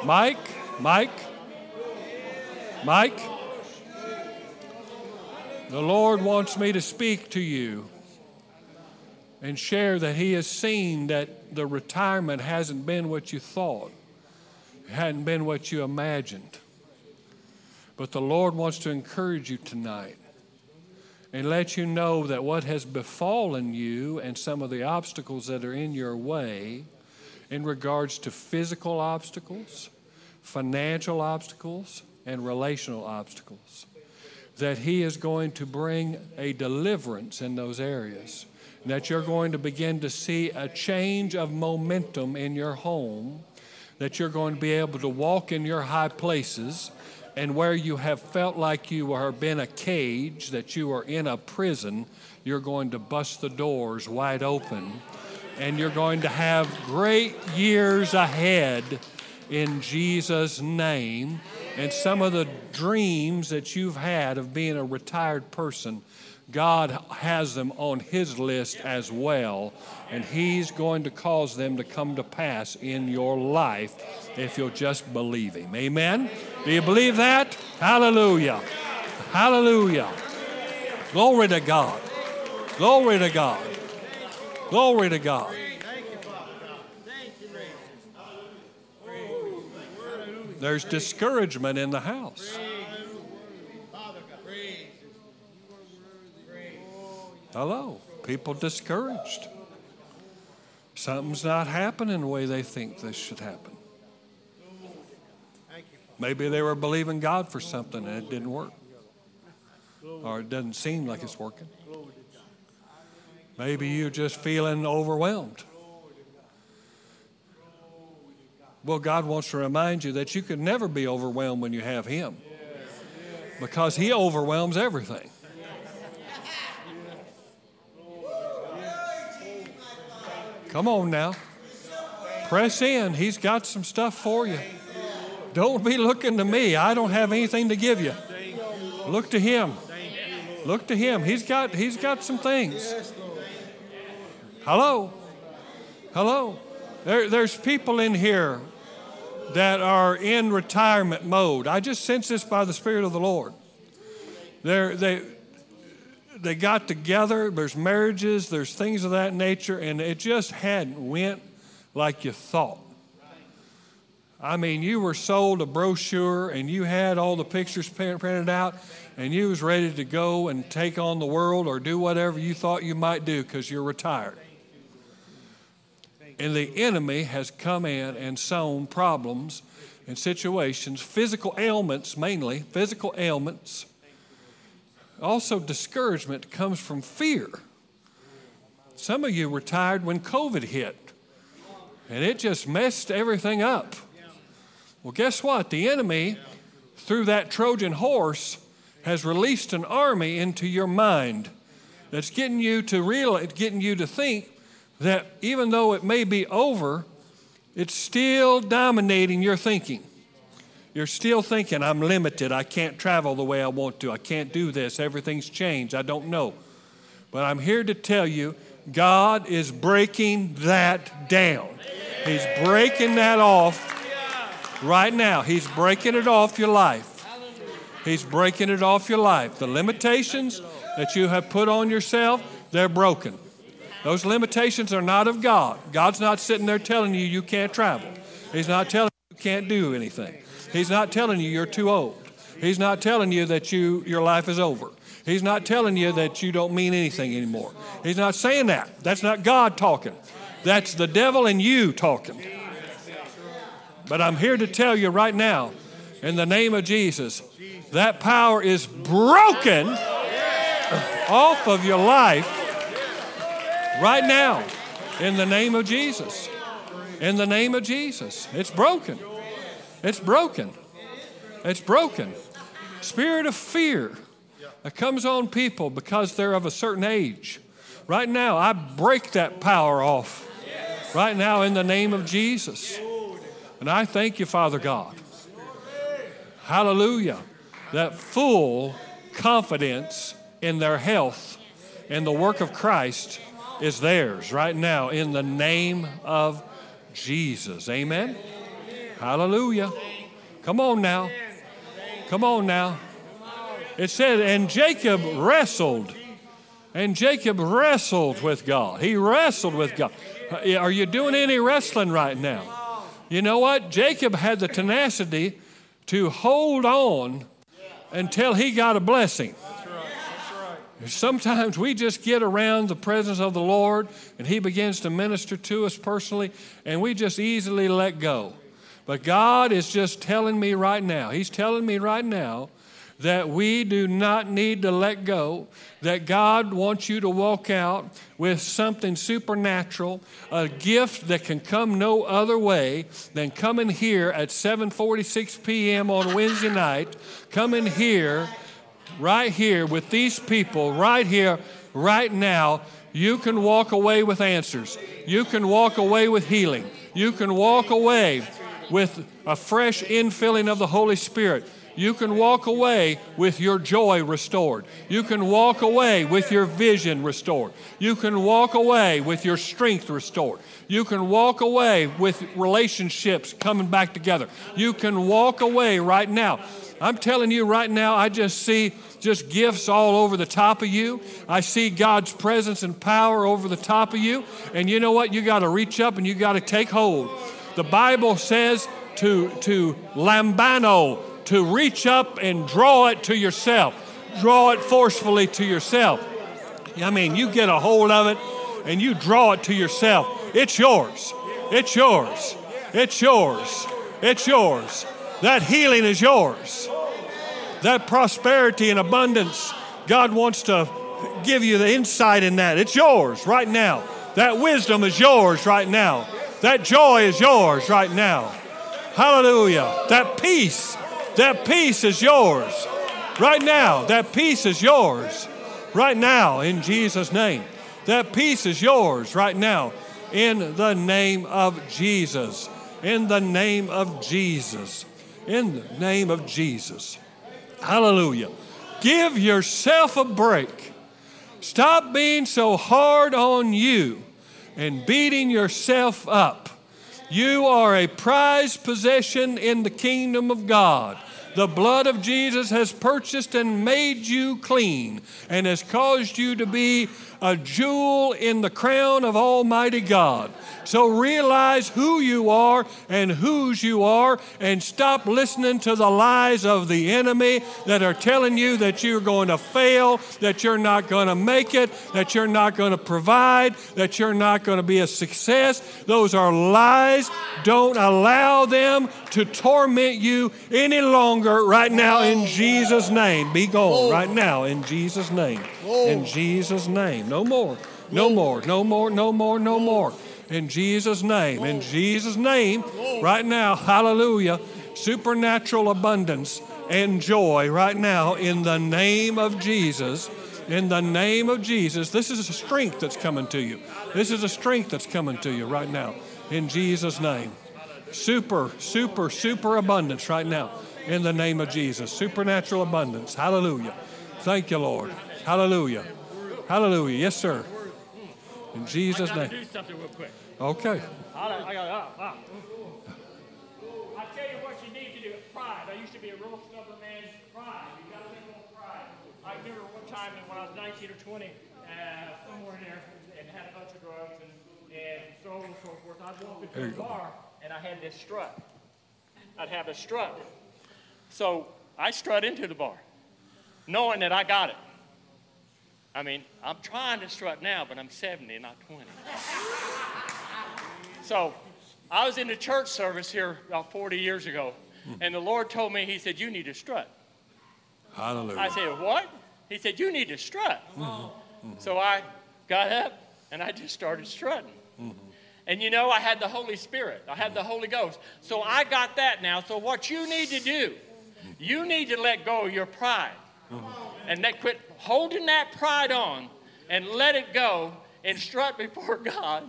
Mike, Mike, Mike, the Lord wants me to speak to you and share that He has seen that the retirement hasn't been what you thought, it hadn't been what you imagined. But the Lord wants to encourage you tonight and let you know that what has befallen you and some of the obstacles that are in your way in regards to physical obstacles, financial obstacles, and relational obstacles. That He is going to bring a deliverance in those areas. That you're going to begin to see a change of momentum in your home. That you're going to be able to walk in your high places and where you have felt like you are been a cage, that you are in a prison, you're going to bust the doors wide open and you're going to have great years ahead in Jesus' name. And some of the dreams that you've had of being a retired person, God has them on His list as well. And He's going to cause them to come to pass in your life if you'll just believe Him. Amen? Do you believe that? Hallelujah. Hallelujah. Glory to God. Glory to God. Glory to God. There's discouragement in the house. Hello. People discouraged. Something's not happening the way they think this should happen. Maybe they were believing God for something and it didn't work. Or it doesn't seem like it's working. Maybe you're just feeling overwhelmed. Well, God wants to remind you that you can never be overwhelmed when you have Him because He overwhelms everything. Come on now. Press in. He's got some stuff for you. Don't be looking to me. I don't have anything to give you. Look to Him. Look to Him. He's got, he's got some things. Hello? Hello? There, there's people in here that are in retirement mode. I just sense this by the Spirit of the Lord. They're, they, they got together, there's marriages, there's things of that nature, and it just hadn't went like you thought. I mean, you were sold a brochure and you had all the pictures printed out and you was ready to go and take on the world or do whatever you thought you might do because you're retired. And the enemy has come in and sown problems and situations, physical ailments mainly, physical ailments. Also, discouragement comes from fear. Some of you retired when COVID hit, and it just messed everything up. Well, guess what? The enemy, through that Trojan horse, has released an army into your mind that's getting you to realize, getting you to think that even though it may be over, it's still dominating your thinking. You're still thinking, I'm limited. I can't travel the way I want to. I can't do this. Everything's changed. I don't know. But I'm here to tell you God is breaking that down. He's breaking that off right now. He's breaking it off your life. He's breaking it off your life. The limitations that you have put on yourself, they're broken. Those limitations are not of God. God's not sitting there telling you you can't travel. He's not telling you you can't do anything. He's not telling you you're too old. He's not telling you that you, your life is over. He's not telling you that you don't mean anything anymore. He's not saying that. That's not God talking. That's the devil and you talking. But I'm here to tell you right now, in the name of Jesus, that power is broken off of your life right now in the name of Jesus. In the name of Jesus. It's broken. It's broken. It's broken. Spirit of fear that comes on people because they're of a certain age Right now, I break that power off. Right now, in the name of Jesus. And I thank you, Father God. Hallelujah. That full confidence in their health and the work of Christ is theirs right now in the name of Jesus. Amen. Hallelujah. Come on now. Come on now. It said, and Jacob wrestled. And Jacob wrestled with God. He wrestled with God. Are you doing any wrestling right now? You know what? Jacob had the tenacity to hold on until he got a blessing. Sometimes we just get around the presence of the Lord and He begins to minister to us personally, and we just easily let go. But God is just telling me right now, He's telling me right now that we do not need to let go, that God wants you to walk out with something supernatural, a gift that can come no other way than coming here at 7:46 p.m. on Wednesday night, coming here right here with these people right here right now, you can walk away with answers. You can walk away with healing. You can walk away with a fresh infilling of the Holy Spirit. You can walk away with your joy restored. You can walk away with your vision restored. You can walk away with your strength restored. You can walk away with relationships coming back together. You can walk away right now. I'm telling you right now, I just see just gifts all over the top of you. I see God's presence and power over the top of you. And you know what? You got to reach up and you got to take hold. The Bible says to, to lambano, to reach up and draw it to yourself. Draw it forcefully to yourself. I mean, you get a hold of it and you draw it to yourself. It's yours. It's yours. It's yours. It's yours. That healing is yours. That prosperity and abundance, God wants to give you the insight in that. It's yours right now. That wisdom is yours right now. That joy is yours right now. Hallelujah. That peace, that peace is yours right now. That peace is yours right now in Jesus' name. That peace is yours right now in the name of Jesus. In the name of Jesus. In the name of Jesus. Hallelujah. Give yourself a break. Stop being so hard on you and beating yourself up. You are a prized possession in the kingdom of God. The blood of Jesus has purchased and made you clean and has caused you to be a jewel in the crown of Almighty God. So realize who you are and whose you are and stop listening to the lies of the enemy that are telling you that you're going to fail, that you're not going to make it, that you're not going to provide, that you're not going to be a success. Those are lies. Don't allow them to torment you any longer right now in Jesus' name. Be gone right now in Jesus' name. In Jesus' name. No more. No more. No more. No more. No more in Jesus' name. In Jesus' name, right now, hallelujah, supernatural abundance and joy right now in the name of Jesus. In the name of Jesus, this is a strength that's coming to you. This is a strength that's coming to you right now. In Jesus' name. Super, super, super abundance right now. In the name of Jesus. Supernatural abundance. Hallelujah. Thank you, Lord. Hallelujah. Hallelujah. Yes, sir. In Jesus' name. do something real quick. Okay. I, got, ah, ah. I tell you what you need to do. Pride. I used to be a real stubborn man. Pride. You got to think on pride. I remember one time when I was 19 or 20, uh, somewhere in there, and had a bunch of drugs and, and so on and so forth. I'd walk into a bar, and I had this strut. I'd have a strut. So I strut into the bar, knowing that I got it. I mean, I'm trying to strut now, but I'm 70, not 20. so I was in the church service here about 40 years ago, hmm. and the Lord told me, He said, You need to strut. Hallelujah. I said, What? He said, You need to strut. Mm-hmm. Mm-hmm. So I got up and I just started strutting. Mm-hmm. And you know, I had the Holy Spirit, I had the Holy Ghost. So I got that now. So what you need to do, you need to let go of your pride and that quit holding that pride on and let it go and strut before God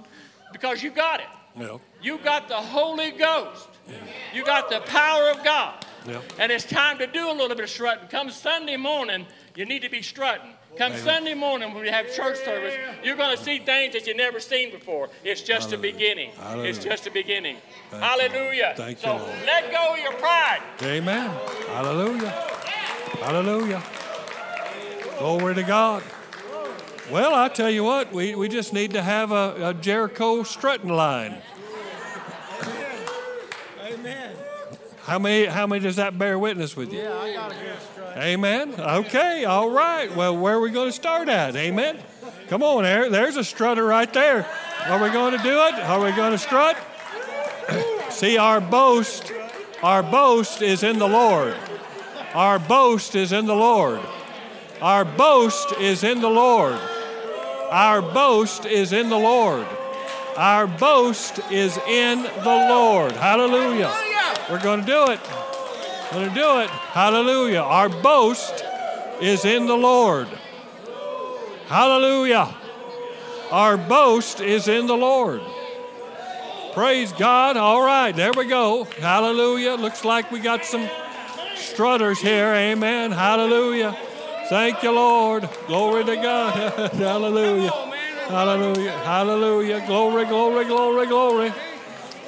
because you got it. Yeah. You got the Holy Ghost. You got the power of God. Yeah. And it's time to do a little bit of strutting. Come Sunday morning, you need to be strutting. Come Sunday morning when we have church service, you're going to see things that you've never seen before. It's just a beginning. Hallelujah. It's just a beginning. Thank Hallelujah. Thank you, so Lord. let go of your pride. Amen. Hallelujah. Hallelujah. Glory to God. Well, I tell you what, we, we just need to have a, a Jericho strutting line. Amen. How many, how many does that bear witness with you? Yeah, I got a good strut. Amen. Okay, all right. Well, where are we going to start at? Amen. Come on, there. There's a strutter right there. Are we going to do it? Are we going to strut? See, our boast, our boast is in the Lord. Our boast is in the Lord. Our boast is in the Lord. Our boast is in the Lord. Our boast is in the Lord. Hallelujah. We're going to do it. We're going to do it. Hallelujah. Our boast is in the Lord. Hallelujah. Our boast is in the Lord. Praise God. All right, there we go. Hallelujah. Looks like we got some strutters here. Amen. Hallelujah. Thank you, Lord. Glory to God. Hallelujah. Hallelujah. Hallelujah. Glory, glory, glory, glory.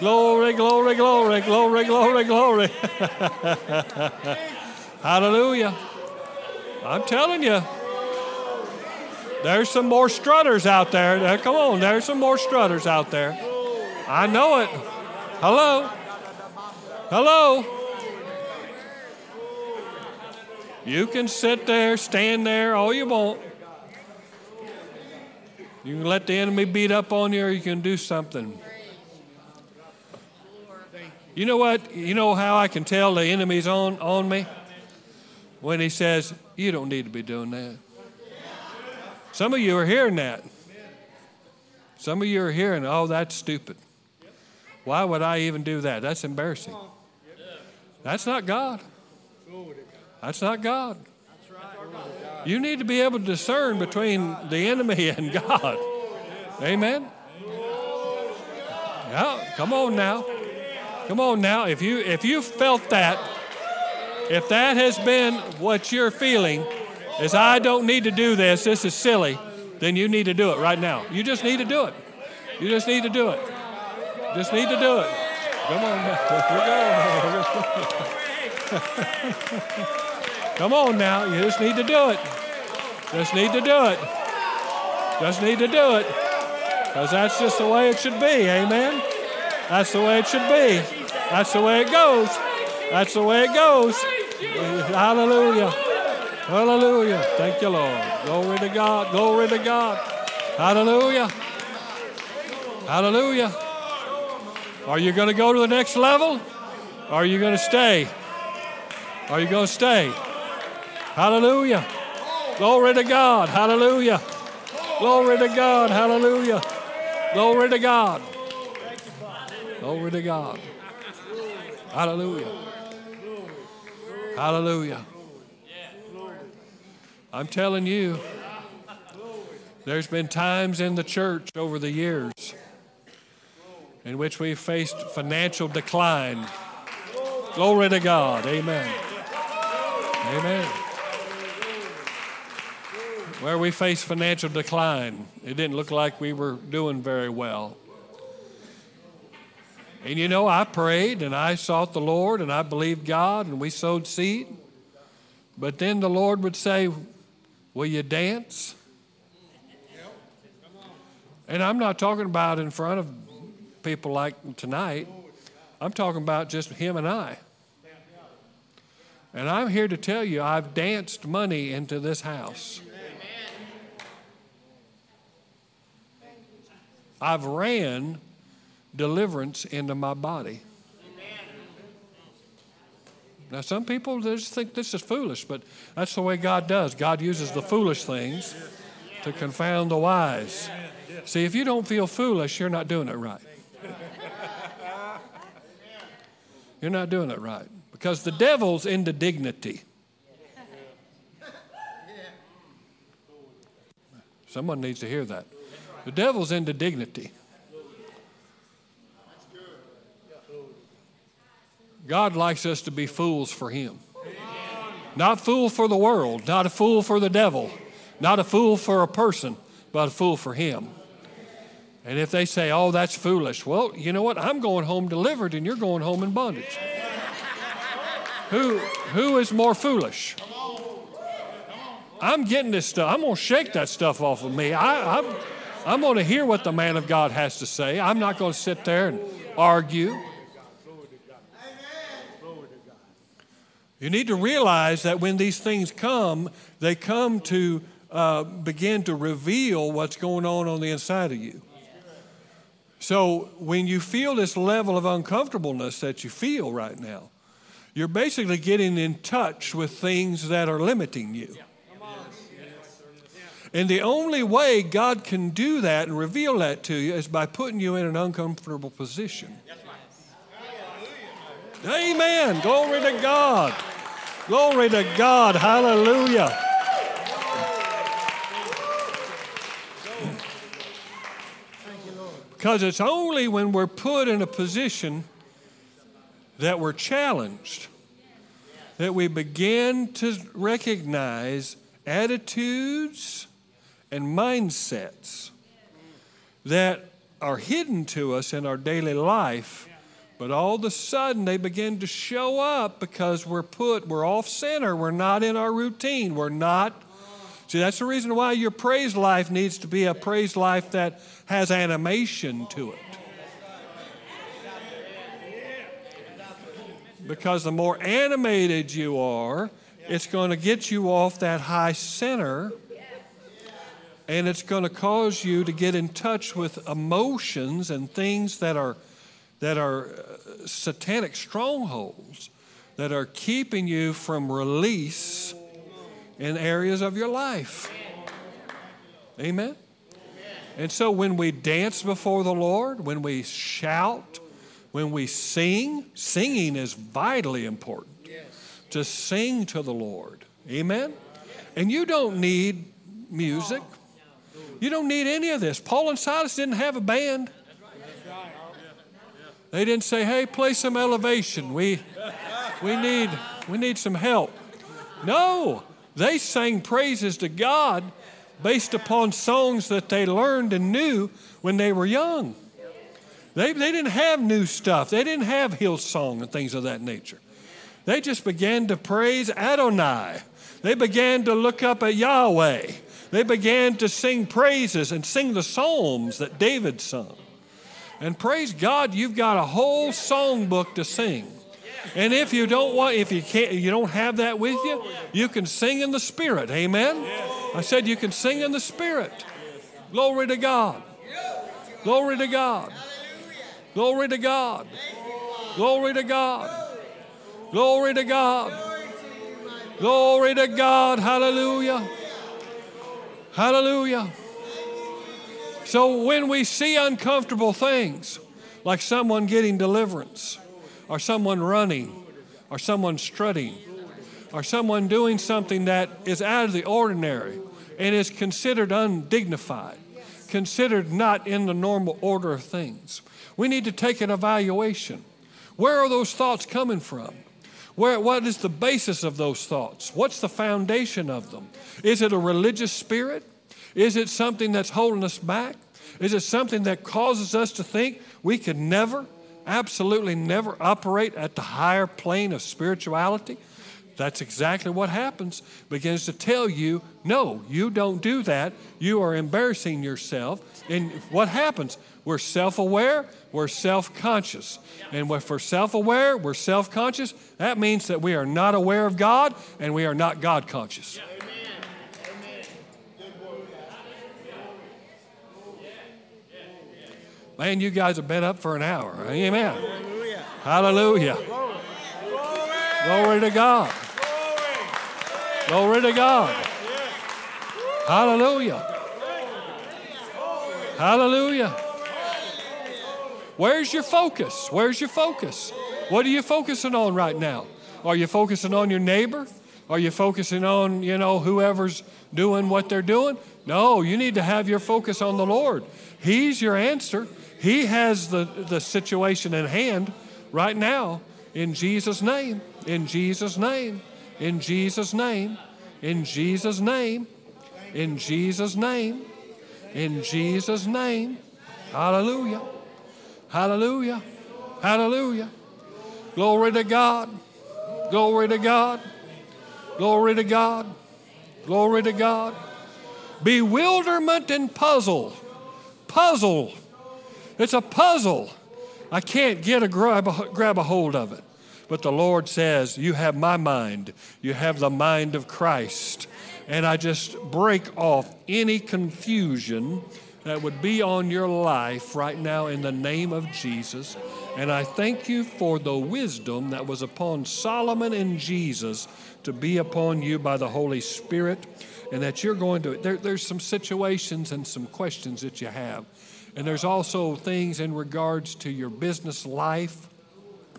Glory, glory, glory, glory, glory, glory. Hallelujah. I'm telling you, there's some more strutters out there. There- Come on, there's some more strutters out there. I know it. Hello? Hello? You can sit there, stand there, all you want. You can let the enemy beat up on you, or you can do something. You know what? You know how I can tell the enemy's on, on me? When he says, You don't need to be doing that. Some of you are hearing that. Some of you are hearing, Oh, that's stupid. Why would I even do that? That's embarrassing. That's not God. That's not God. You need to be able to discern between the enemy and God. Amen. Yeah, come on now. Come on now. If you if you felt that, if that has been what you're feeling, is I don't need to do this, this is silly, then you need to do it right now. You just need to do it. You just need to do it. Just need to do it. Come on now. Here we go. Come on now. You just need to do it. Just need to do it. Just need to do it. Because that's just the way it should be. Amen. That's the way it should be. That's the way it goes. That's the way it goes. Hallelujah. Hallelujah. Thank you, Lord. Glory to God. Glory to God. Hallelujah. Hallelujah. Are you going to go to the next level? Or are you going to stay? Are you going to stay? Hallelujah. Glory to God. Hallelujah. Glory to God. Hallelujah. Glory to God. Glory to God. Hallelujah. Hallelujah. I'm telling you, there's been times in the church over the years in which we faced financial decline. Glory to God. Amen. Amen. Where we faced financial decline, it didn't look like we were doing very well. And you know, I prayed and I sought the Lord and I believed God and we sowed seed. But then the Lord would say, Will you dance? And I'm not talking about in front of people like tonight. I'm talking about just him and I. And I'm here to tell you, I've danced money into this house. I've ran deliverance into my body. Now, some people just think this is foolish, but that's the way God does. God uses the foolish things to confound the wise. See, if you don't feel foolish, you're not doing it right. You're not doing it right because the devil's into dignity. Someone needs to hear that. The devil's into dignity. God likes us to be fools for him. Not fool for the world, not a fool for the devil, not a fool for a person, but a fool for him. And if they say, oh, that's foolish, well, you know what? I'm going home delivered and you're going home in bondage. who, who is more foolish? I'm getting this stuff. I'm going to shake that stuff off of me. I, I'm, I'm going to hear what the man of God has to say. I'm not going to sit there and argue. You need to realize that when these things come, they come to uh, begin to reveal what's going on on the inside of you. So when you feel this level of uncomfortableness that you feel right now, you're basically getting in touch with things that are limiting you. And the only way God can do that and reveal that to you is by putting you in an uncomfortable position. Amen. Glory to God. Glory to God. Hallelujah. Because it's only when we're put in a position that we're challenged that we begin to recognize attitudes and mindsets that are hidden to us in our daily life, but all of a sudden they begin to show up because we're put, we're off center, we're not in our routine, we're not. See, that's the reason why your praise life needs to be a praise life that has animation to it. Because the more animated you are, it's going to get you off that high center and it's going to cause you to get in touch with emotions and things that are that are uh, satanic strongholds that are keeping you from release in areas of your life. Amen. And so when we dance before the Lord, when we shout, when we sing, singing is vitally important. To sing to the Lord. Amen. And you don't need music. You don't need any of this. Paul and Silas didn't have a band. They didn't say, "Hey, play some elevation. We we need we need some help." No, they sang praises to God based upon songs that they learned and knew when they were young. They, they didn't have new stuff. They didn't have Hillsong and things of that nature. They just began to praise Adonai. They began to look up at Yahweh. They began to sing praises and sing the psalms that David sung. And praise God, you've got a whole songbook to sing. And if you don't want, if you can't, you don't have that with you, you can sing in the Spirit. Amen. I said you can sing in the Spirit. Glory to God. Glory to God. Glory to God. Glory to God. Glory to God. Glory to God. Hallelujah. Hallelujah. So when we see uncomfortable things, like someone getting deliverance, or someone running, or someone strutting, or someone doing something that is out of the ordinary and is considered undignified, considered not in the normal order of things, we need to take an evaluation. Where are those thoughts coming from? Where, what is the basis of those thoughts? What's the foundation of them? Is it a religious spirit? Is it something that's holding us back? Is it something that causes us to think we could never, absolutely never operate at the higher plane of spirituality? That's exactly what happens. Begins to tell you, no, you don't do that. You are embarrassing yourself. And what happens? We're self aware, we're self conscious. And if we're self aware, we're self conscious, that means that we are not aware of God and we are not God conscious. Man, you guys have been up for an hour. Amen. Hallelujah. Glory to God. Glory to God. Hallelujah. Hallelujah. Where's your focus? Where's your focus? What are you focusing on right now? Are you focusing on your neighbor? Are you focusing on, you know, whoever's doing what they're doing? No, you need to have your focus on the Lord. He's your answer. He has the, the situation in hand right now in Jesus' name. In Jesus' name. In Jesus' name. In Jesus' name. In Jesus' name. In Jesus' name. Hallelujah. Hallelujah. Hallelujah. Glory to God. Glory to God. Glory to God. Glory to God. Bewilderment and puzzle. Puzzle. It's a puzzle. I can't get a grab, a grab a hold of it. But the Lord says, You have my mind. You have the mind of Christ. And I just break off any confusion that would be on your life right now in the name of Jesus. And I thank you for the wisdom that was upon Solomon and Jesus to be upon you by the Holy Spirit, and that you're going to. There, there's some situations and some questions that you have. And there's also things in regards to your business life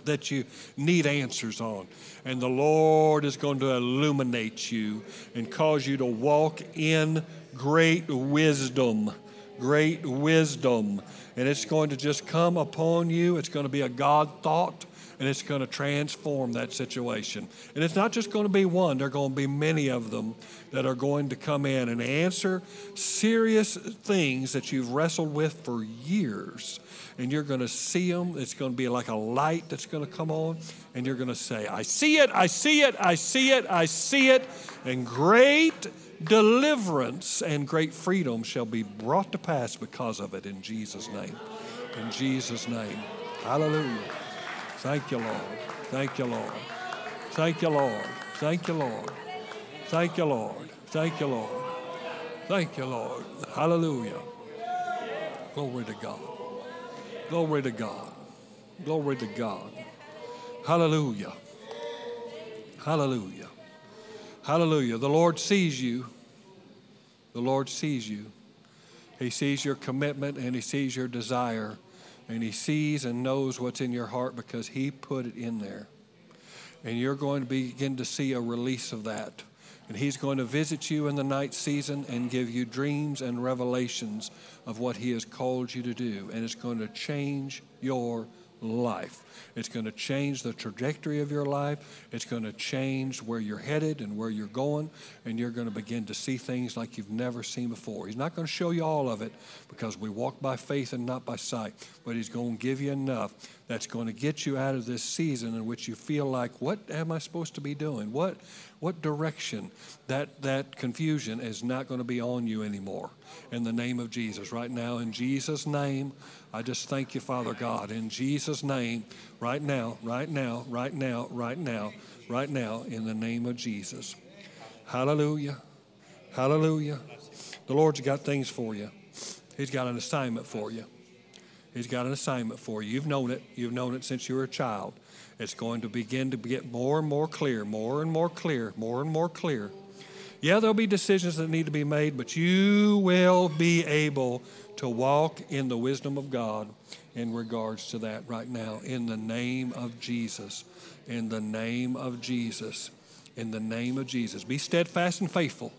that you need answers on. And the Lord is going to illuminate you and cause you to walk in great wisdom. Great wisdom. And it's going to just come upon you. It's going to be a God thought and it's going to transform that situation. And it's not just going to be one, there are going to be many of them that are going to come in and answer serious things that you've wrestled with for years. And you're going to see them. It's going to be like a light that's going to come on. And you're going to say, I see it, I see it, I see it, I see it. And great deliverance and great freedom shall be brought to pass because of it in Jesus' name. In Jesus' name. Hallelujah. Thank you, Lord. Thank you, Lord. Thank you, Lord. Thank you, Lord. Thank you, Lord. Thank you, Lord. Thank you, Lord. Hallelujah. Glory to God. Glory to God. Glory to God. Hallelujah. Hallelujah. Hallelujah. The Lord sees you. The Lord sees you. He sees your commitment and He sees your desire. And He sees and knows what's in your heart because He put it in there. And you're going to begin to see a release of that. And He's going to visit you in the night season and give you dreams and revelations of what He has called you to do. And it's going to change your life. It's going to change the trajectory of your life. It's going to change where you're headed and where you're going. And you're going to begin to see things like you've never seen before. He's not going to show you all of it because we walk by faith and not by sight. But He's going to give you enough that's going to get you out of this season in which you feel like, what am I supposed to be doing? What, what direction? That, that confusion is not going to be on you anymore. In the name of Jesus. Right now, in Jesus' name, I just thank you, Father God. In Jesus' name, right now, right now, right now, right now, right now, in the name of Jesus. Hallelujah. Hallelujah. The Lord's got things for you, He's got an assignment for you. He's got an assignment for you. You've known it. You've known it since you were a child. It's going to begin to get more and more clear, more and more clear, more and more clear. Yeah, there'll be decisions that need to be made, but you will be able to walk in the wisdom of God in regards to that right now. In the name of Jesus. In the name of Jesus. In the name of Jesus. Be steadfast and faithful.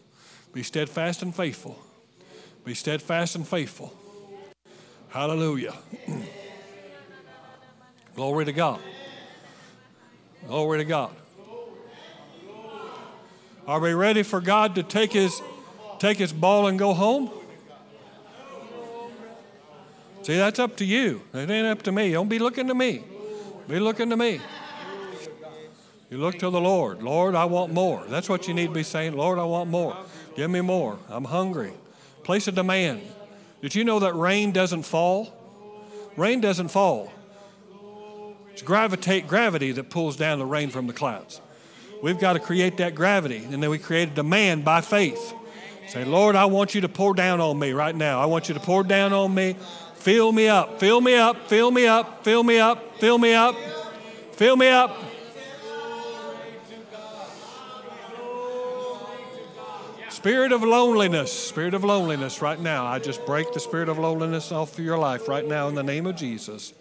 Be steadfast and faithful. Be steadfast and faithful. Hallelujah. Glory to God. Glory to God. Are we ready for God to take his take his ball and go home? See, that's up to you. It ain't up to me. Don't be looking to me. Be looking to me. You look to the Lord. Lord, I want more. That's what you need to be saying. Lord, I want more. Give me more. I'm hungry. Place a demand. Did you know that rain doesn't fall? Rain doesn't fall. It's gravitate, gravity that pulls down the rain from the clouds. We've got to create that gravity, and then we create a demand by faith. Say, Lord, I want you to pour down on me right now. I want you to pour down on me. Fill me up, fill me up, fill me up, fill me up, fill me up, fill me up. Spirit of loneliness, spirit of loneliness right now. I just break the spirit of loneliness off of your life right now in the name of Jesus.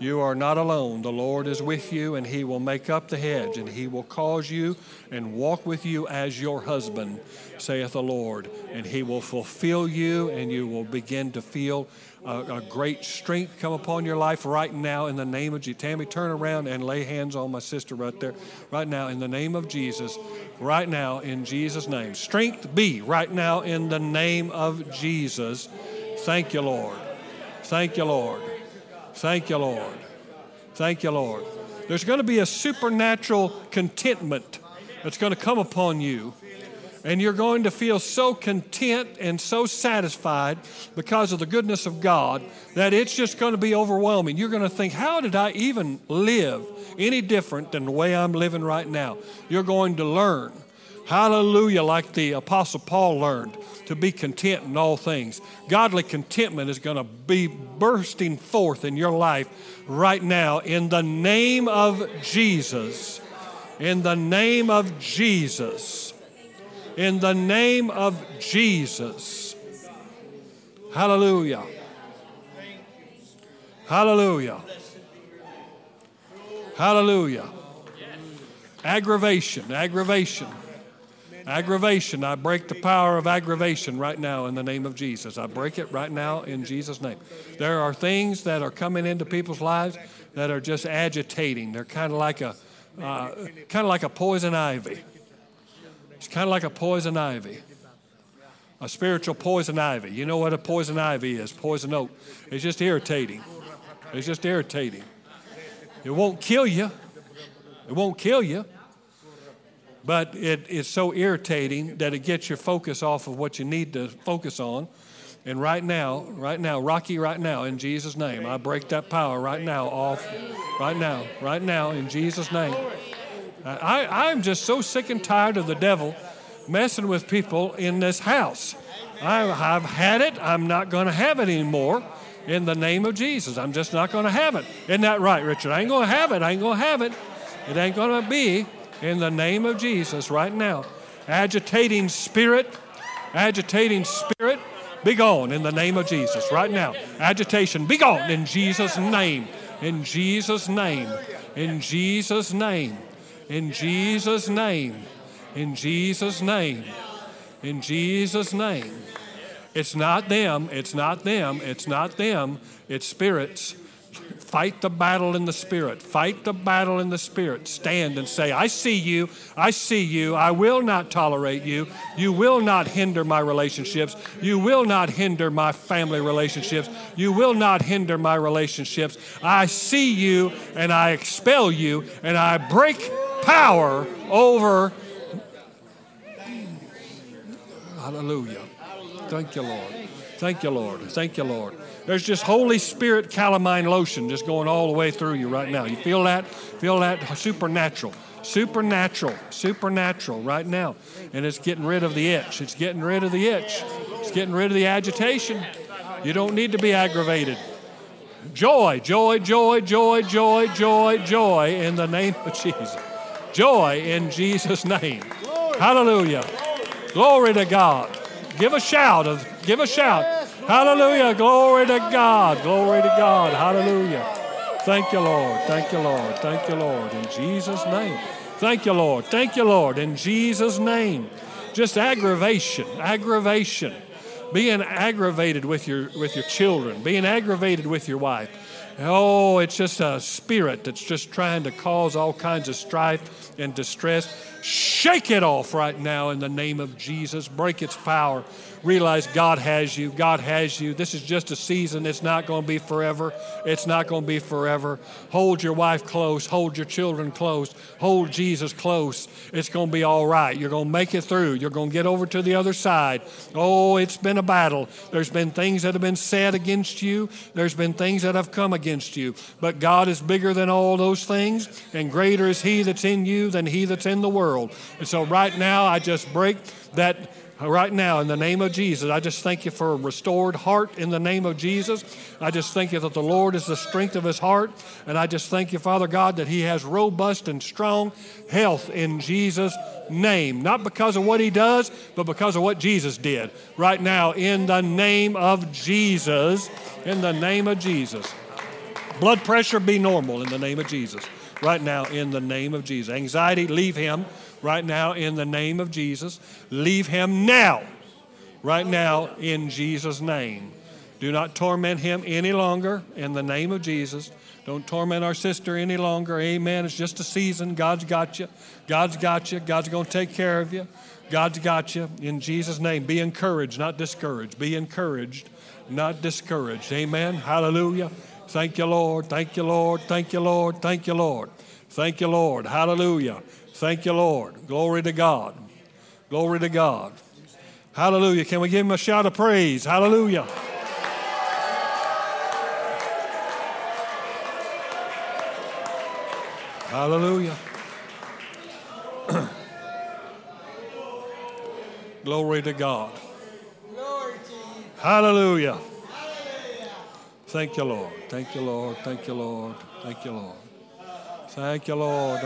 You are not alone. The Lord is with you, and He will make up the hedge, and He will cause you and walk with you as your husband, saith the Lord. And He will fulfill you, and you will begin to feel a, a great strength come upon your life right now in the name of Jesus. Tammy, turn around and lay hands on my sister right there. Right now, in the name of Jesus. Right now, in Jesus' name. Strength be right now in the name of Jesus. Thank you, Lord. Thank you, Lord. Thank you, Lord. Thank you, Lord. There's going to be a supernatural contentment that's going to come upon you. And you're going to feel so content and so satisfied because of the goodness of God that it's just going to be overwhelming. You're going to think, how did I even live any different than the way I'm living right now? You're going to learn. Hallelujah, like the Apostle Paul learned to be content in all things. Godly contentment is going to be bursting forth in your life right now in the name of Jesus. In the name of Jesus. In the name of Jesus. Hallelujah. Hallelujah. Hallelujah. Aggravation, aggravation. Aggravation. I break the power of aggravation right now in the name of Jesus. I break it right now in Jesus' name. There are things that are coming into people's lives that are just agitating. They're kind of like a uh, kind of like a poison ivy. It's kind of like a poison ivy. A spiritual poison ivy. You know what a poison ivy is? Poison oak. It's just irritating. It's just irritating. It won't kill you. It won't kill you but it is so irritating that it gets your focus off of what you need to focus on. And right now, right now, Rocky, right now, in Jesus' name, I break that power right now off, right now, right now, in Jesus' name. I, I'm just so sick and tired of the devil messing with people in this house. I, I've had it. I'm not going to have it anymore in the name of Jesus. I'm just not going to have it. Isn't that right, Richard? I ain't going to have it. I ain't going to have it. It ain't going to be in the name of Jesus right now. Agitating spirit, agitating spirit, be gone in the name of Jesus right now. Agitation, be gone in Jesus' name. In Jesus' name. In Jesus' name. In Jesus' name. In Jesus' name. In Jesus' name. It's not them. It's not them. It's not them. It's spirits. Fight the battle in the Spirit. Fight the battle in the Spirit. Stand and say, I see you. I see you. I will not tolerate you. You will not hinder my relationships. You will not hinder my family relationships. You will not hinder my relationships. I see you and I expel you and I break power over. Hallelujah. Thank you, Lord. Thank you, Lord. Thank you, Lord. There's just Holy Spirit calamine lotion just going all the way through you right now. You feel that? Feel that supernatural. Supernatural, supernatural right now. And it's getting rid of the itch. It's getting rid of the itch. It's getting rid of the agitation. You don't need to be aggravated. Joy, joy, joy, joy, joy, joy, joy in the name of Jesus. Joy in Jesus' name. Hallelujah. Glory to God. Give a shout of give a shout. Hallelujah. Glory to God. Glory to God. Hallelujah. Thank you, Lord. Thank you, Lord. Thank you, Lord. In Jesus' name. Thank you, Lord. Thank you, Lord. In Jesus' name. Just aggravation. Aggravation. Being aggravated with your with your children. Being aggravated with your wife. Oh, it's just a spirit that's just trying to cause all kinds of strife and distress. Shake it off right now in the name of Jesus. Break its power realize God has you. God has you. This is just a season. It's not going to be forever. It's not going to be forever. Hold your wife close. Hold your children close. Hold Jesus close. It's going to be all right. You're going to make it through. You're going to get over to the other side. Oh, it's been a battle. There's been things that have been said against you, there's been things that have come against you. But God is bigger than all those things, and greater is He that's in you than He that's in the world. And so, right now, I just break that right now in the name of Jesus. I just thank you for a restored heart in the name of Jesus. I just thank you that the Lord is the strength of his heart. And I just thank you, Father God, that he has robust and strong health in Jesus' name. Not because of what he does, but because of what Jesus did. Right now, in the name of Jesus. In the name of Jesus. Blood pressure be normal in the name of Jesus. Right now, in the name of Jesus. Anxiety, leave him right now in the name of Jesus. Leave him now, right now in Jesus' name. Do not torment him any longer in the name of Jesus. Don't torment our sister any longer. Amen. It's just a season. God's got you. God's got you. God's going to take care of you. God's got you. In Jesus' name, be encouraged, not discouraged. Be encouraged, not discouraged. Amen. Hallelujah. Thank you, Lord. Thank you, Lord. Thank you, Lord. Thank you, Lord. Thank you, Lord. Hallelujah. Thank you, Lord. Glory to God. Glory to God. Hallelujah. Can we give him a shout of praise? Hallelujah. Hallelujah. Glory to God. Hallelujah. Thank you, Lord. Thank you, Lord. Thank you, Lord. Thank you, Lord. Thank you, Lord.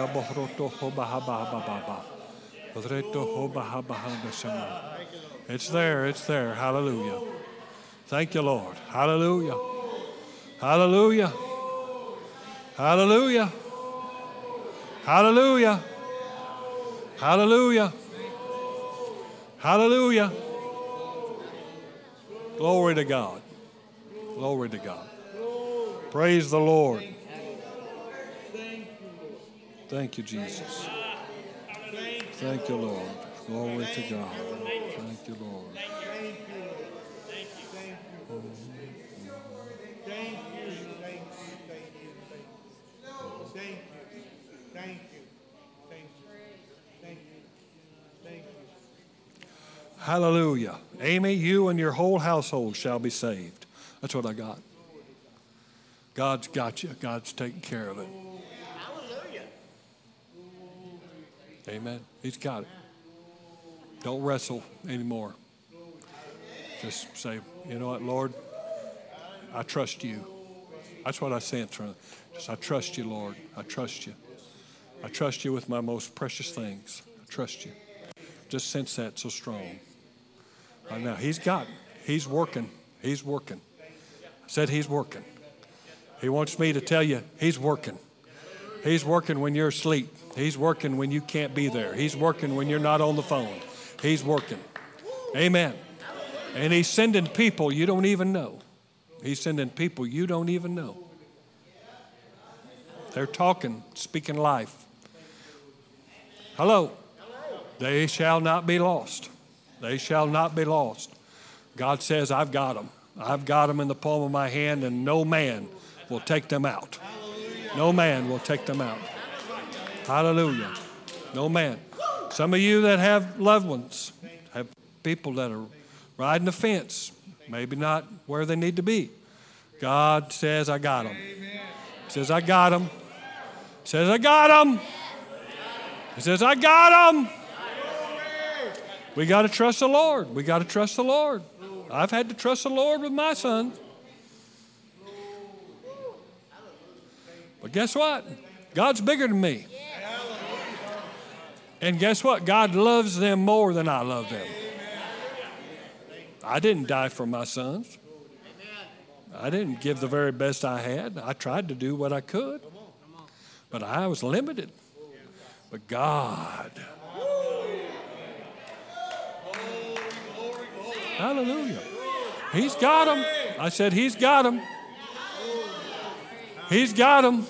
It's there. It's there. Hallelujah. Thank you, Lord. Hallelujah. Hallelujah. Hallelujah. Hallelujah. Hallelujah. Hallelujah. Glory to God. Glory to God. Praise the Lord. Thank you, Jesus. Thank you, Lord. Glory to God. Thank you, Lord. Thank you, thank you, thank you, thank you, thank you, thank you, thank you. Hallelujah. Amy, you and your whole household shall be saved. That's what I got. God's got you. God's taking care of it. Amen. He's got it. Don't wrestle anymore. Just say, you know what, Lord, I trust you. That's what I sense from Just I trust you, Lord. I trust you. I trust you with my most precious things. I trust you. Just sense that so strong. I know. He's got. He's working. He's working. I said he's working. He wants me to tell you he's working. He's working when you're asleep. He's working when you can't be there. He's working when you're not on the phone. He's working. Amen. And he's sending people you don't even know. He's sending people you don't even know. They're talking, speaking life. Hello. They shall not be lost. They shall not be lost. God says, I've got them. I've got them in the palm of my hand, and no man will take them out. No man will take them out. Hallelujah. No man. Some of you that have loved ones, have people that are riding the fence, maybe not where they need to be. God says, I got them. Says, I got them. Says, I got them. He says, I got them. We got to trust the Lord. We got to trust the Lord. I've had to trust the Lord with my son. But guess what? God's bigger than me. And guess what? God loves them more than I love them. I didn't die for my sons. I didn't give the very best I had. I tried to do what I could, but I was limited. But God, hallelujah, He's got them. I said, He's got them. He's got them.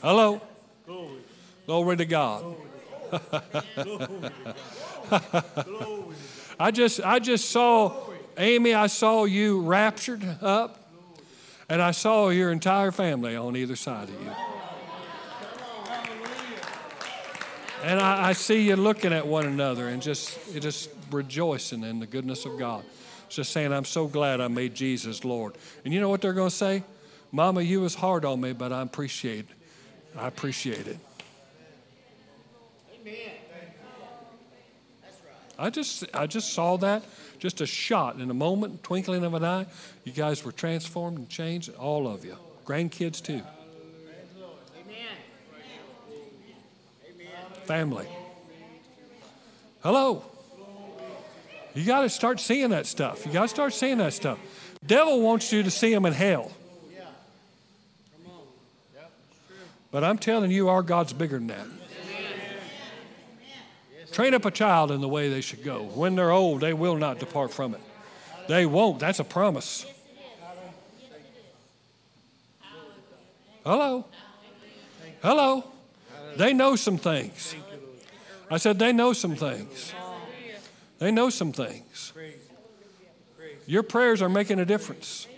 Hello. Glory to God. I just I just saw Amy, I saw you raptured up, and I saw your entire family on either side of you. And I, I see you looking at one another and just just rejoicing in the goodness of God. Just saying, I'm so glad I made Jesus Lord. And you know what they're going to say? Mama, you was hard on me, but I appreciate it. I appreciate it. I just I just saw that, just a shot in a moment, twinkling of an eye. You guys were transformed and changed, all of you. Grandkids too. Amen. Family. Hello. You got to start seeing that stuff. You got to start seeing that stuff. Devil wants you to see him in hell. But I'm telling you, our God's bigger than that. Train up a child in the way they should go. When they're old, they will not depart from it. They won't. That's a promise. Hello. Hello. They know some things. I said, they know some things. They know some things. Your prayers are making a difference.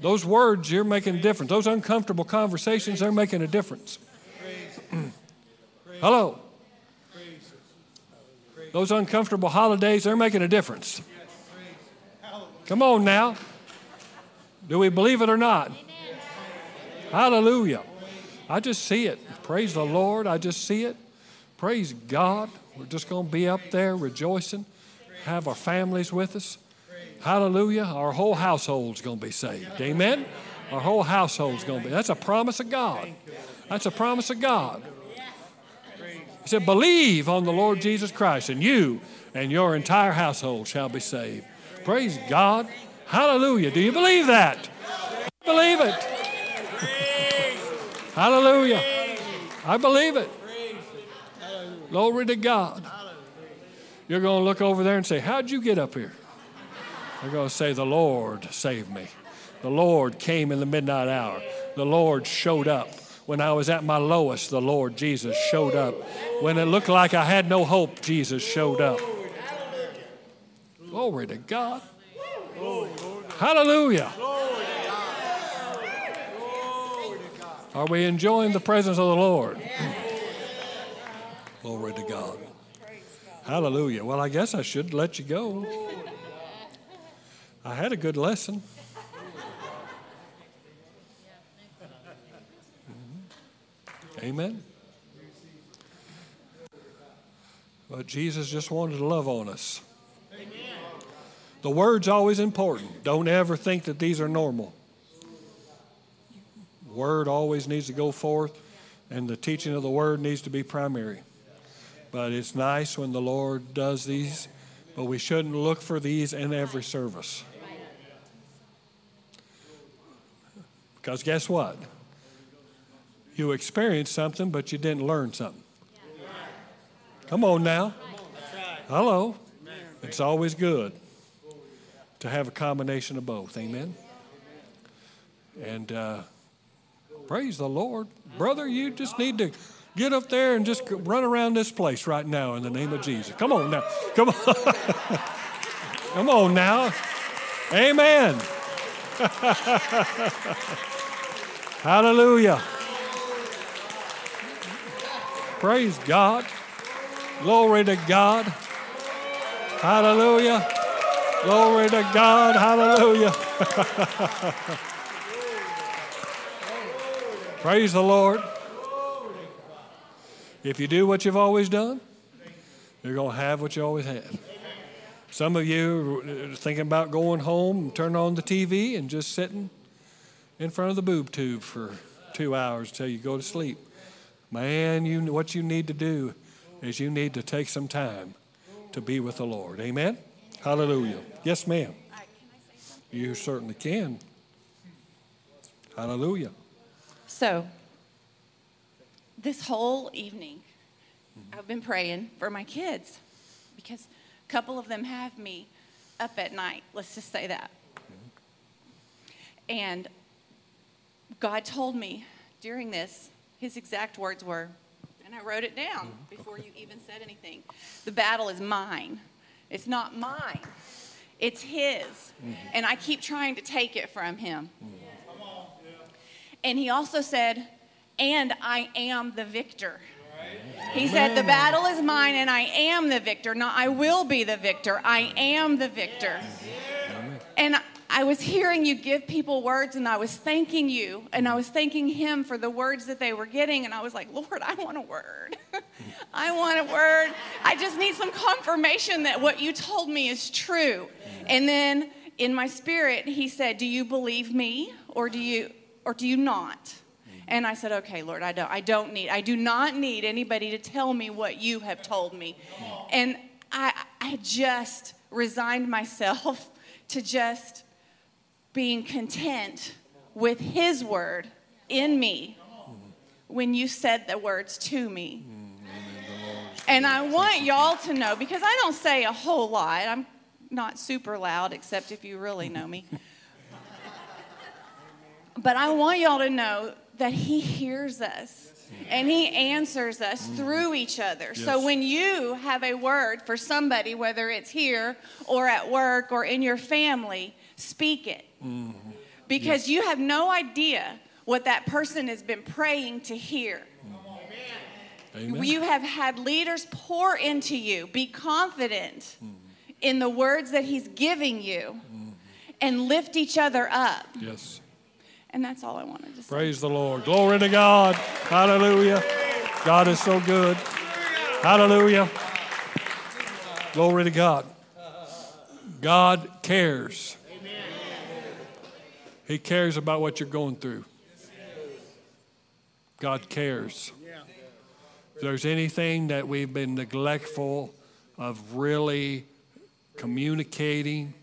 Those words, you're making a difference. Those uncomfortable conversations, they're making a difference. Hello. Those uncomfortable holidays, they're making a difference. Come on now. Do we believe it or not? Hallelujah. I just see it. Praise the Lord. I just see it. Praise God. We're just going to be up there rejoicing, have our families with us. Hallelujah. Our whole household's going to be saved. Amen. Our whole household's going to be. That's a promise of God. That's a promise of God. He said, Believe on the Lord Jesus Christ, and you and your entire household shall be saved. Praise God. Hallelujah. Do you believe that? Believe it. Hallelujah. I believe it. Glory to God. You're going to look over there and say, How'd you get up here? They're going to say, The Lord saved me. The Lord came in the midnight hour. The Lord showed up. When I was at my lowest, the Lord Jesus showed up. When it looked like I had no hope, Jesus showed up. Glory to God. Hallelujah. Are we enjoying the presence of the Lord? Glory to God. Hallelujah. Well, I guess I should let you go. I had a good lesson. Mm-hmm. Amen. But Jesus just wanted to love on us. The word's always important. Don't ever think that these are normal. Word always needs to go forth, and the teaching of the word needs to be primary. But it's nice when the Lord does these, but we shouldn't look for these in every service. Because guess what? You experienced something, but you didn't learn something. Come on now. Hello. It's always good to have a combination of both. Amen. And uh, praise the Lord. Brother, you just need to get up there and just run around this place right now in the name of Jesus. Come on now. Come on. Come on now. Amen. Hallelujah. Praise God. Glory to God. Hallelujah. Glory to God. Hallelujah. Praise the Lord. If you do what you've always done, you're going to have what you always had. Some of you thinking about going home and turning on the TV and just sitting in front of the boob tube for two hours until you go to sleep. Man, you, what you need to do is you need to take some time to be with the Lord. Amen? Hallelujah. Yes, ma'am. You certainly can. Hallelujah. So, this whole evening, I've been praying for my kids because a couple of them have me up at night. Let's just say that. And God told me during this, his exact words were, and I wrote it down mm-hmm. before you even said anything the battle is mine. It's not mine, it's his. Mm-hmm. And I keep trying to take it from him. Mm-hmm. And he also said, and I am the victor. He said, The mm. battle is mine and I am the victor. Not I will be the victor. I am the victor. And I was hearing you give people words and I was thanking you and I was thanking him for the words that they were getting. And I was like, Lord, I want a word. I want a word. I just need some confirmation that what you told me is true. And then in my spirit, he said, Do you believe me or do you or do you not? And I said, okay, Lord, I don't, I don't need, I do not need anybody to tell me what you have told me. And I, I just resigned myself to just being content with His word in me when you said the words to me. And I want y'all to know because I don't say a whole lot. I'm not super loud, except if you really know me. but I want y'all to know that He hears us and He answers us mm. through each other. So when you have a word for somebody, whether it's here or at work or in your family, speak it. Mm-hmm. Because you have no idea what that person has been praying to hear. Amen. You have had leaders pour into you. Be confident mm-hmm. in the words that He's giving you mm-hmm. and lift each other up. yes. And that's all I wanted to say. Praise the Lord. Glory to God. Hallelujah. God is so good. Hallelujah. Glory to God. God cares. He cares about what you're going through. God cares. If there's anything that we've been neglectful of really communicating,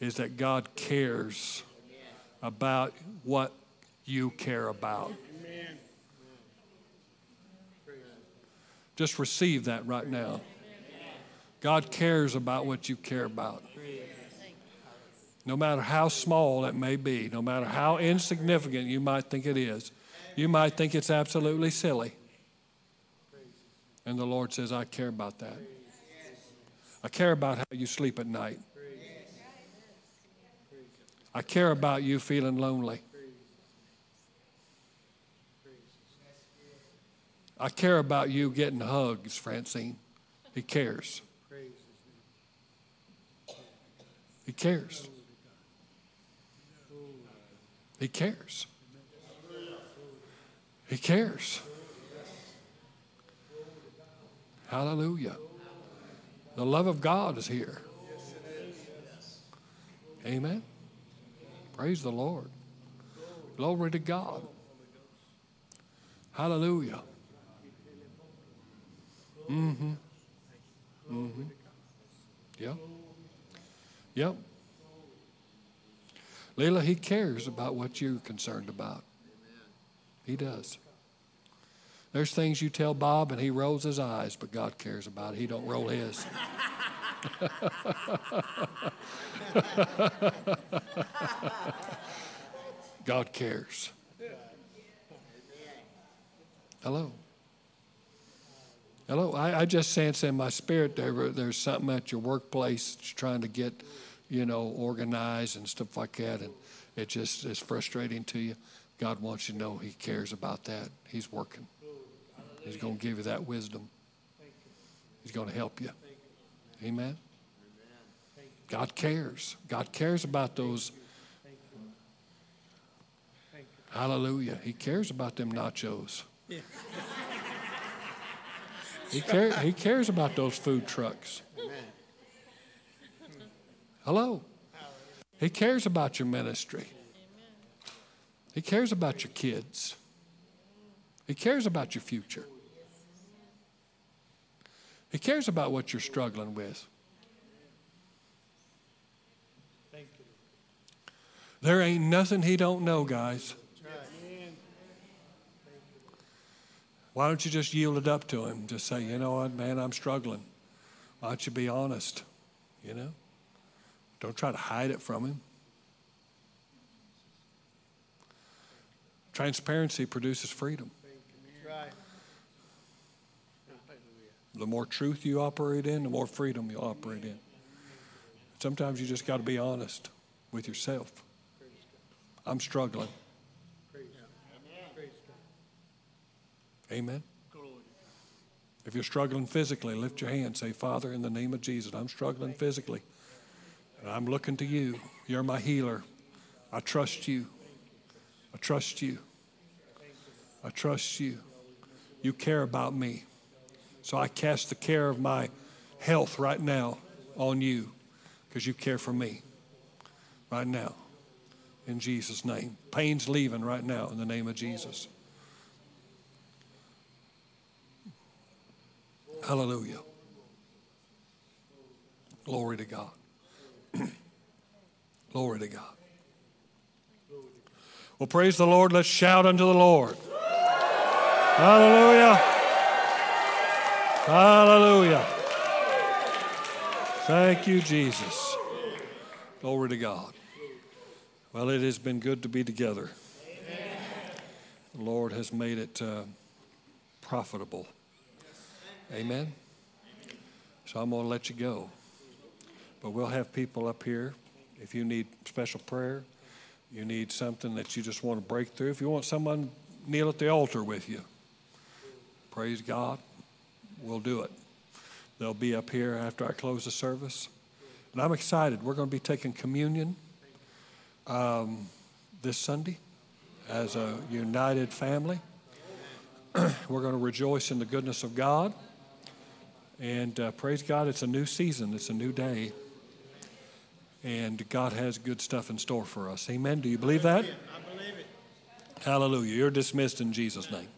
is that God cares about what you care about. Just receive that right now. God cares about what you care about. No matter how small it may be, no matter how insignificant you might think it is, you might think it's absolutely silly. And the Lord says, I care about that. I care about how you sleep at night. I care about you feeling lonely. I care about you getting hugs, Francine. He cares. He cares. He cares. He cares. Hallelujah. The love of God is here. Amen. Praise the Lord. Glory to God. Hallelujah. Mm-hmm. Mm-hmm. Yep. Yep. Leila, he cares about what you're concerned about. He does. There's things you tell Bob and he rolls his eyes, but God cares about it. He don't roll his. God cares. Hello. Hello. I, I just sense in my spirit there, there's something at your workplace trying to get, you know, organized and stuff like that, and it just is frustrating to you. God wants you to know He cares about that. He's working. He's going to give you that wisdom. He's going to help you. Amen. God cares. God cares about those. Hallelujah. He cares about them nachos. He, care, he cares about those food trucks. Hello. He cares about your ministry. He cares about your kids. He cares about your future. He cares about what you're struggling with. There ain't nothing he don't know, guys. Why don't you just yield it up to him? Just say, you know what, man, I'm struggling. Why don't you be honest? You know? Don't try to hide it from him. Transparency produces freedom. The more truth you operate in, the more freedom you operate in. Sometimes you just got to be honest with yourself. I'm struggling. Amen. If you're struggling physically, lift your hand. Say, Father, in the name of Jesus, I'm struggling physically. And I'm looking to you. You're my healer. I trust you. I trust you. I trust you. You care about me. So I cast the care of my health right now on you because you care for me right now in Jesus' name. Pain's leaving right now in the name of Jesus. Hallelujah. Glory to God. Glory to God. Well, praise the Lord. Let's shout unto the Lord. Hallelujah. Hallelujah. Thank you, Jesus. Glory to God. Well, it has been good to be together. The Lord has made it uh, profitable. Amen. So I'm going to let you go. But we'll have people up here. If you need special prayer, you need something that you just want to break through. If you want someone kneel at the altar with you, praise God, we'll do it. They'll be up here after I close the service. And I'm excited. We're going to be taking communion um, this Sunday as a united family. We're going to rejoice in the goodness of God. And uh, praise God, it's a new season, it's a new day. And God has good stuff in store for us. Amen. Do you believe that? I believe it. Hallelujah. You're dismissed in Jesus' name.